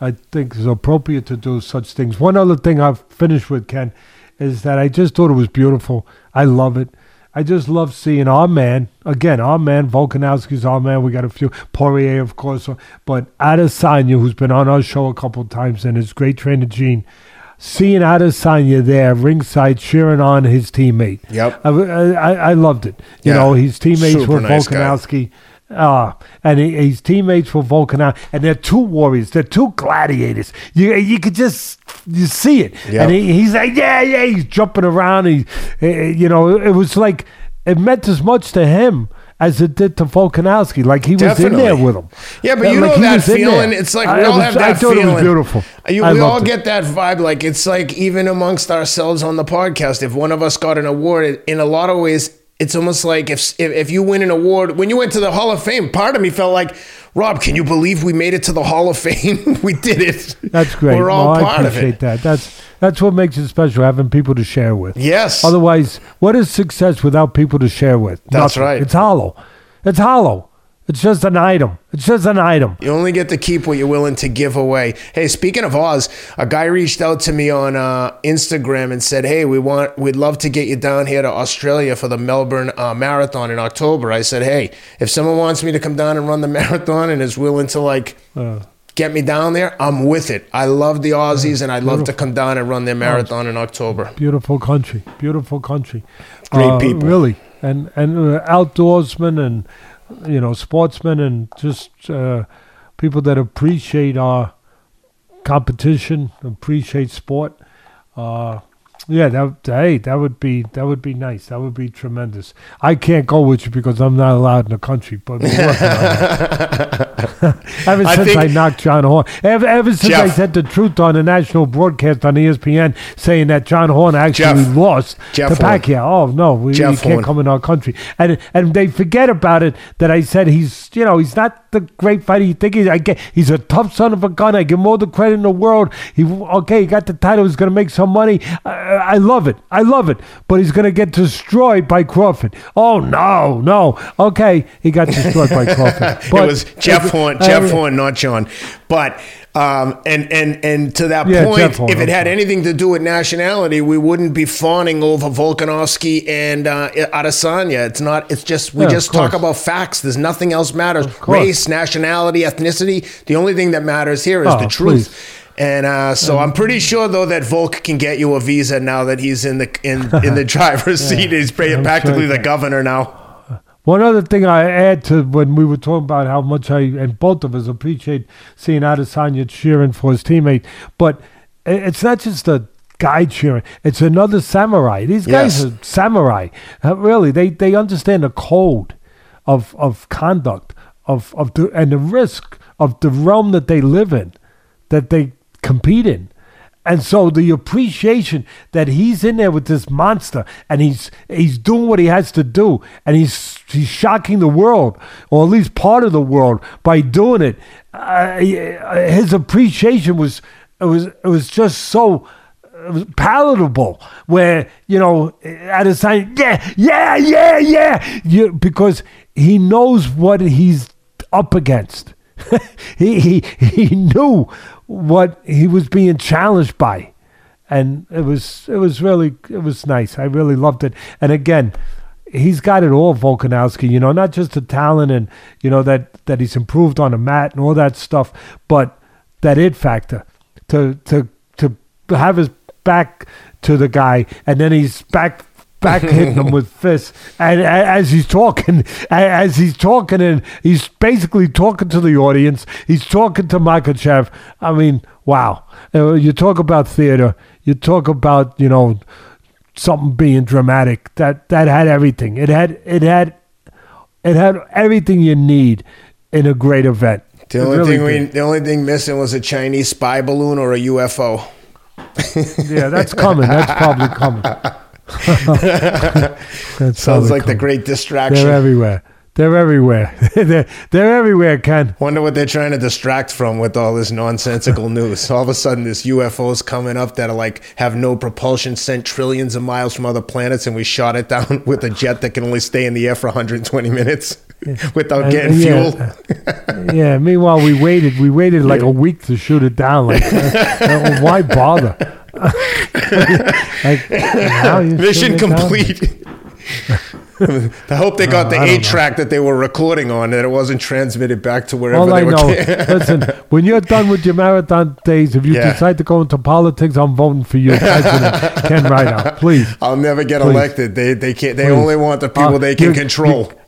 I think is appropriate to do such things. One other thing I've finished with, Ken, is that I just thought it was beautiful. I love it. I just love seeing our man, again, our man, Volkanovski's our man. We got a few, Poirier, of course, but Adesanya, who's been on our show a couple times, and his great trainer, Gene, seeing Adesanya there ringside cheering on his teammate. Yep. I, I, I loved it. You Yeah. know, his teammates Super were nice. Volkanovski. Uh, and he, his teammates were Volkanov, and they're two warriors. They're two gladiators. You you could just you see it. Yep. And he, he's like, yeah, yeah. He's jumping around. He, you know, it was like it meant as much to him as it did to Volkanovski. Like he was in there with him. Yeah, but you like know that feeling. It's like I we all was- have that I thought feeling. it was beautiful. You, I we all loved it. get that vibe. Like it's like even amongst ourselves on the podcast, if one of us got an award, in a lot of ways, it's almost like if if, if you win an award when you went to the Hall of Fame, part of me felt like. Rob, can you believe we made it to the Hall of Fame? (laughs) we did it. That's great. We're all oh, Well, part I of appreciate it. that. That's that's what makes it special, having people to share with. Yes. Otherwise, what is success without people to share with? That's Nothing. right. It's hollow. It's hollow. It's just an item. It's just an item. You only get to keep what you're willing to give away. Hey, speaking of Oz, a guy reached out to me on uh, Instagram and said, "Hey, we want, we'd love to get you down here to Australia for the Melbourne uh, Marathon in October." I said, "Hey, if someone wants me to come down and run the (laughs) marathon and is willing to like Uh, get me down there, I'm with it. I love the Aussies and I'd love to come down and run their marathon in October." beautiful country. Beautiful country. Great Uh, people. Really. And and uh, outdoorsmen and you know sportsmen and just uh, people that appreciate our competition, appreciate sport. Uh, yeah, that hey, that would be that would be nice. That would be tremendous. I can't go with you because I'm not allowed in the country. But (laughs) we're working on that. ever I since think- I knocked John Horn, ever, ever since I said the truth on the national broadcast on ESPN, saying that John Horn actually Jeff. lost Jeff to Horn. Pacquiao. Oh no, we, Jeff he can't Horn. come in our country, and and they forget about it. That I said he's you know he's not the great fighter you think he's. I get he's a tough son of a gun. I give him all the credit in the world. He okay, he got the title. He's going to make some money. I, I love it. I love it. But he's going to get destroyed by Crawford. Oh no, no. Okay, he got destroyed by Crawford. (laughs) But it was Jeff Horn, uh, Jeff Horn, not John. But um, and and and to that Yeah, point, Horn, if it had anything to do with nationality, we wouldn't be fawning over Volkanovski and uh, Adesanya. It's not. It's just we Yeah, just talk about facts. There's nothing else matters. Race, nationality, ethnicity. The only thing that matters here is Oh, the truth. please. And uh, so I'm pretty sure though that Volk can get you a visa now that he's in the in in the (laughs) driver's seat. He's I'm sure practically the governor now. One other thing I add to when we were talking about how much I and both of us appreciate seeing Adesanya cheering for his teammate, but it's not just a guy cheering; it's another samurai. These guys Yes. are samurai. Uh, really, they they understand the code of of conduct of of the and the risk of the realm that they live in, that they compete in. And so the appreciation that he's in there with this monster and he's he's doing what he has to do and he's he's shocking the world or at least part of the world by doing it. Uh, his appreciation was it was it was just so palatable where you know at a sign yeah yeah yeah yeah you, because he knows what he's up against (laughs) he, he he knew what he was being challenged by. And it was it was really it was nice. I really loved it. And again he's got it all volkanovski you know not just the talent and you know that that he's improved on the mat and all that stuff but that it factor to to to have his back to the guy and then he's back back hitting him with fists. And as he's talking as he's talking and he's basically talking to the audience. He's talking to Makhachev I mean wow. You talk about theater. You talk about you know something being dramatic. That that had everything. It had it had it had everything you need in a great event. The only really thing we, the only thing missing was a Chinese spy balloon or a UFO. yeah, that's coming. That's probably (laughs) coming. (laughs) sounds like coming. the great distraction. They're everywhere. They're everywhere. (laughs) they're, they're everywhere, Ken. Wonder what they're trying to distract from with all this nonsensical news. All of a sudden, this UFO's coming up that are like have no propulsion, sent trillions of miles from other planets, and we shot it down (laughs) with a jet that can only stay in the air for 120 minutes without getting yeah. fuel. yeah. Meanwhile, we waited. We waited like a week to shoot it down. Like, uh, why bother? (laughs) like, Mission complete. (laughs) I hope they got uh, the eight track that they were recording on, and it wasn't transmitted back to wherever All they I were. know, (laughs) listen, when you're done with your marathon days, if you yeah. decide to go into politics, I'm voting for you, President Ken Rideout. Please. I'll never get please. elected. They they can't. They please. only want the people uh, they can you, control. You,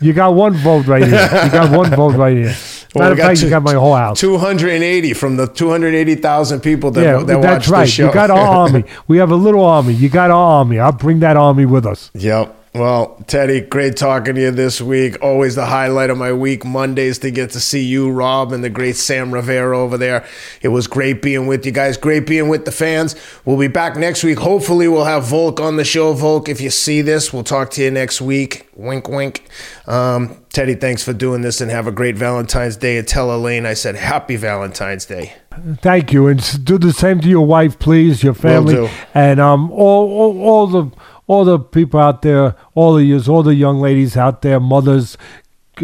you got one vote right here. You got one vote right here. Well, Matter of fact, two, you got my whole house. 280 from the 280,000 people that, yeah, that that's right. You got our (laughs) army. We have a little army. You got our army. I'll bring that army with us. Yep. Well, Teddy, great talking to you this week. Always the highlight of my week. Mondays to get to see you, Rob, and the great Sam Rivera over there. It was great being with you guys. Great being with the fans. We'll be back next week. Hopefully, we'll have Volk on the show. Volk, if you see this, we'll talk to you next week. Wink, wink. Um, Teddy, thanks for doing this and have a great Valentine's Day. And tell Elaine I said happy Valentine's Day. Thank you, and do the same to your wife, please, your family, and um, all, all, all the all the people out there, all the years, all the young ladies out there, mothers,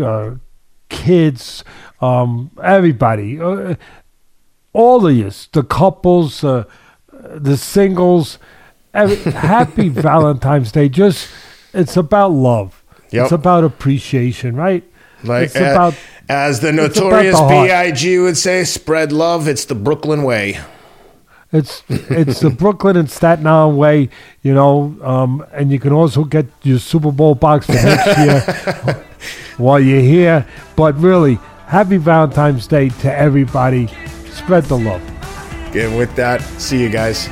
uh, kids, um, everybody, uh, all of you, the couples, uh, the singles. Every, (laughs) happy Valentine's Day. Just it's about love. Yep. It's about appreciation, right? Like it's uh, about, as the notorious B.I.G. would say, spread love. It's the Brooklyn way. It's it's the Brooklyn and Staten Island way, you know, um, and you can also get your Super Bowl box for next year (laughs) while you're here. But really, happy Valentine's Day to everybody. Spread the love. And with that, see you guys.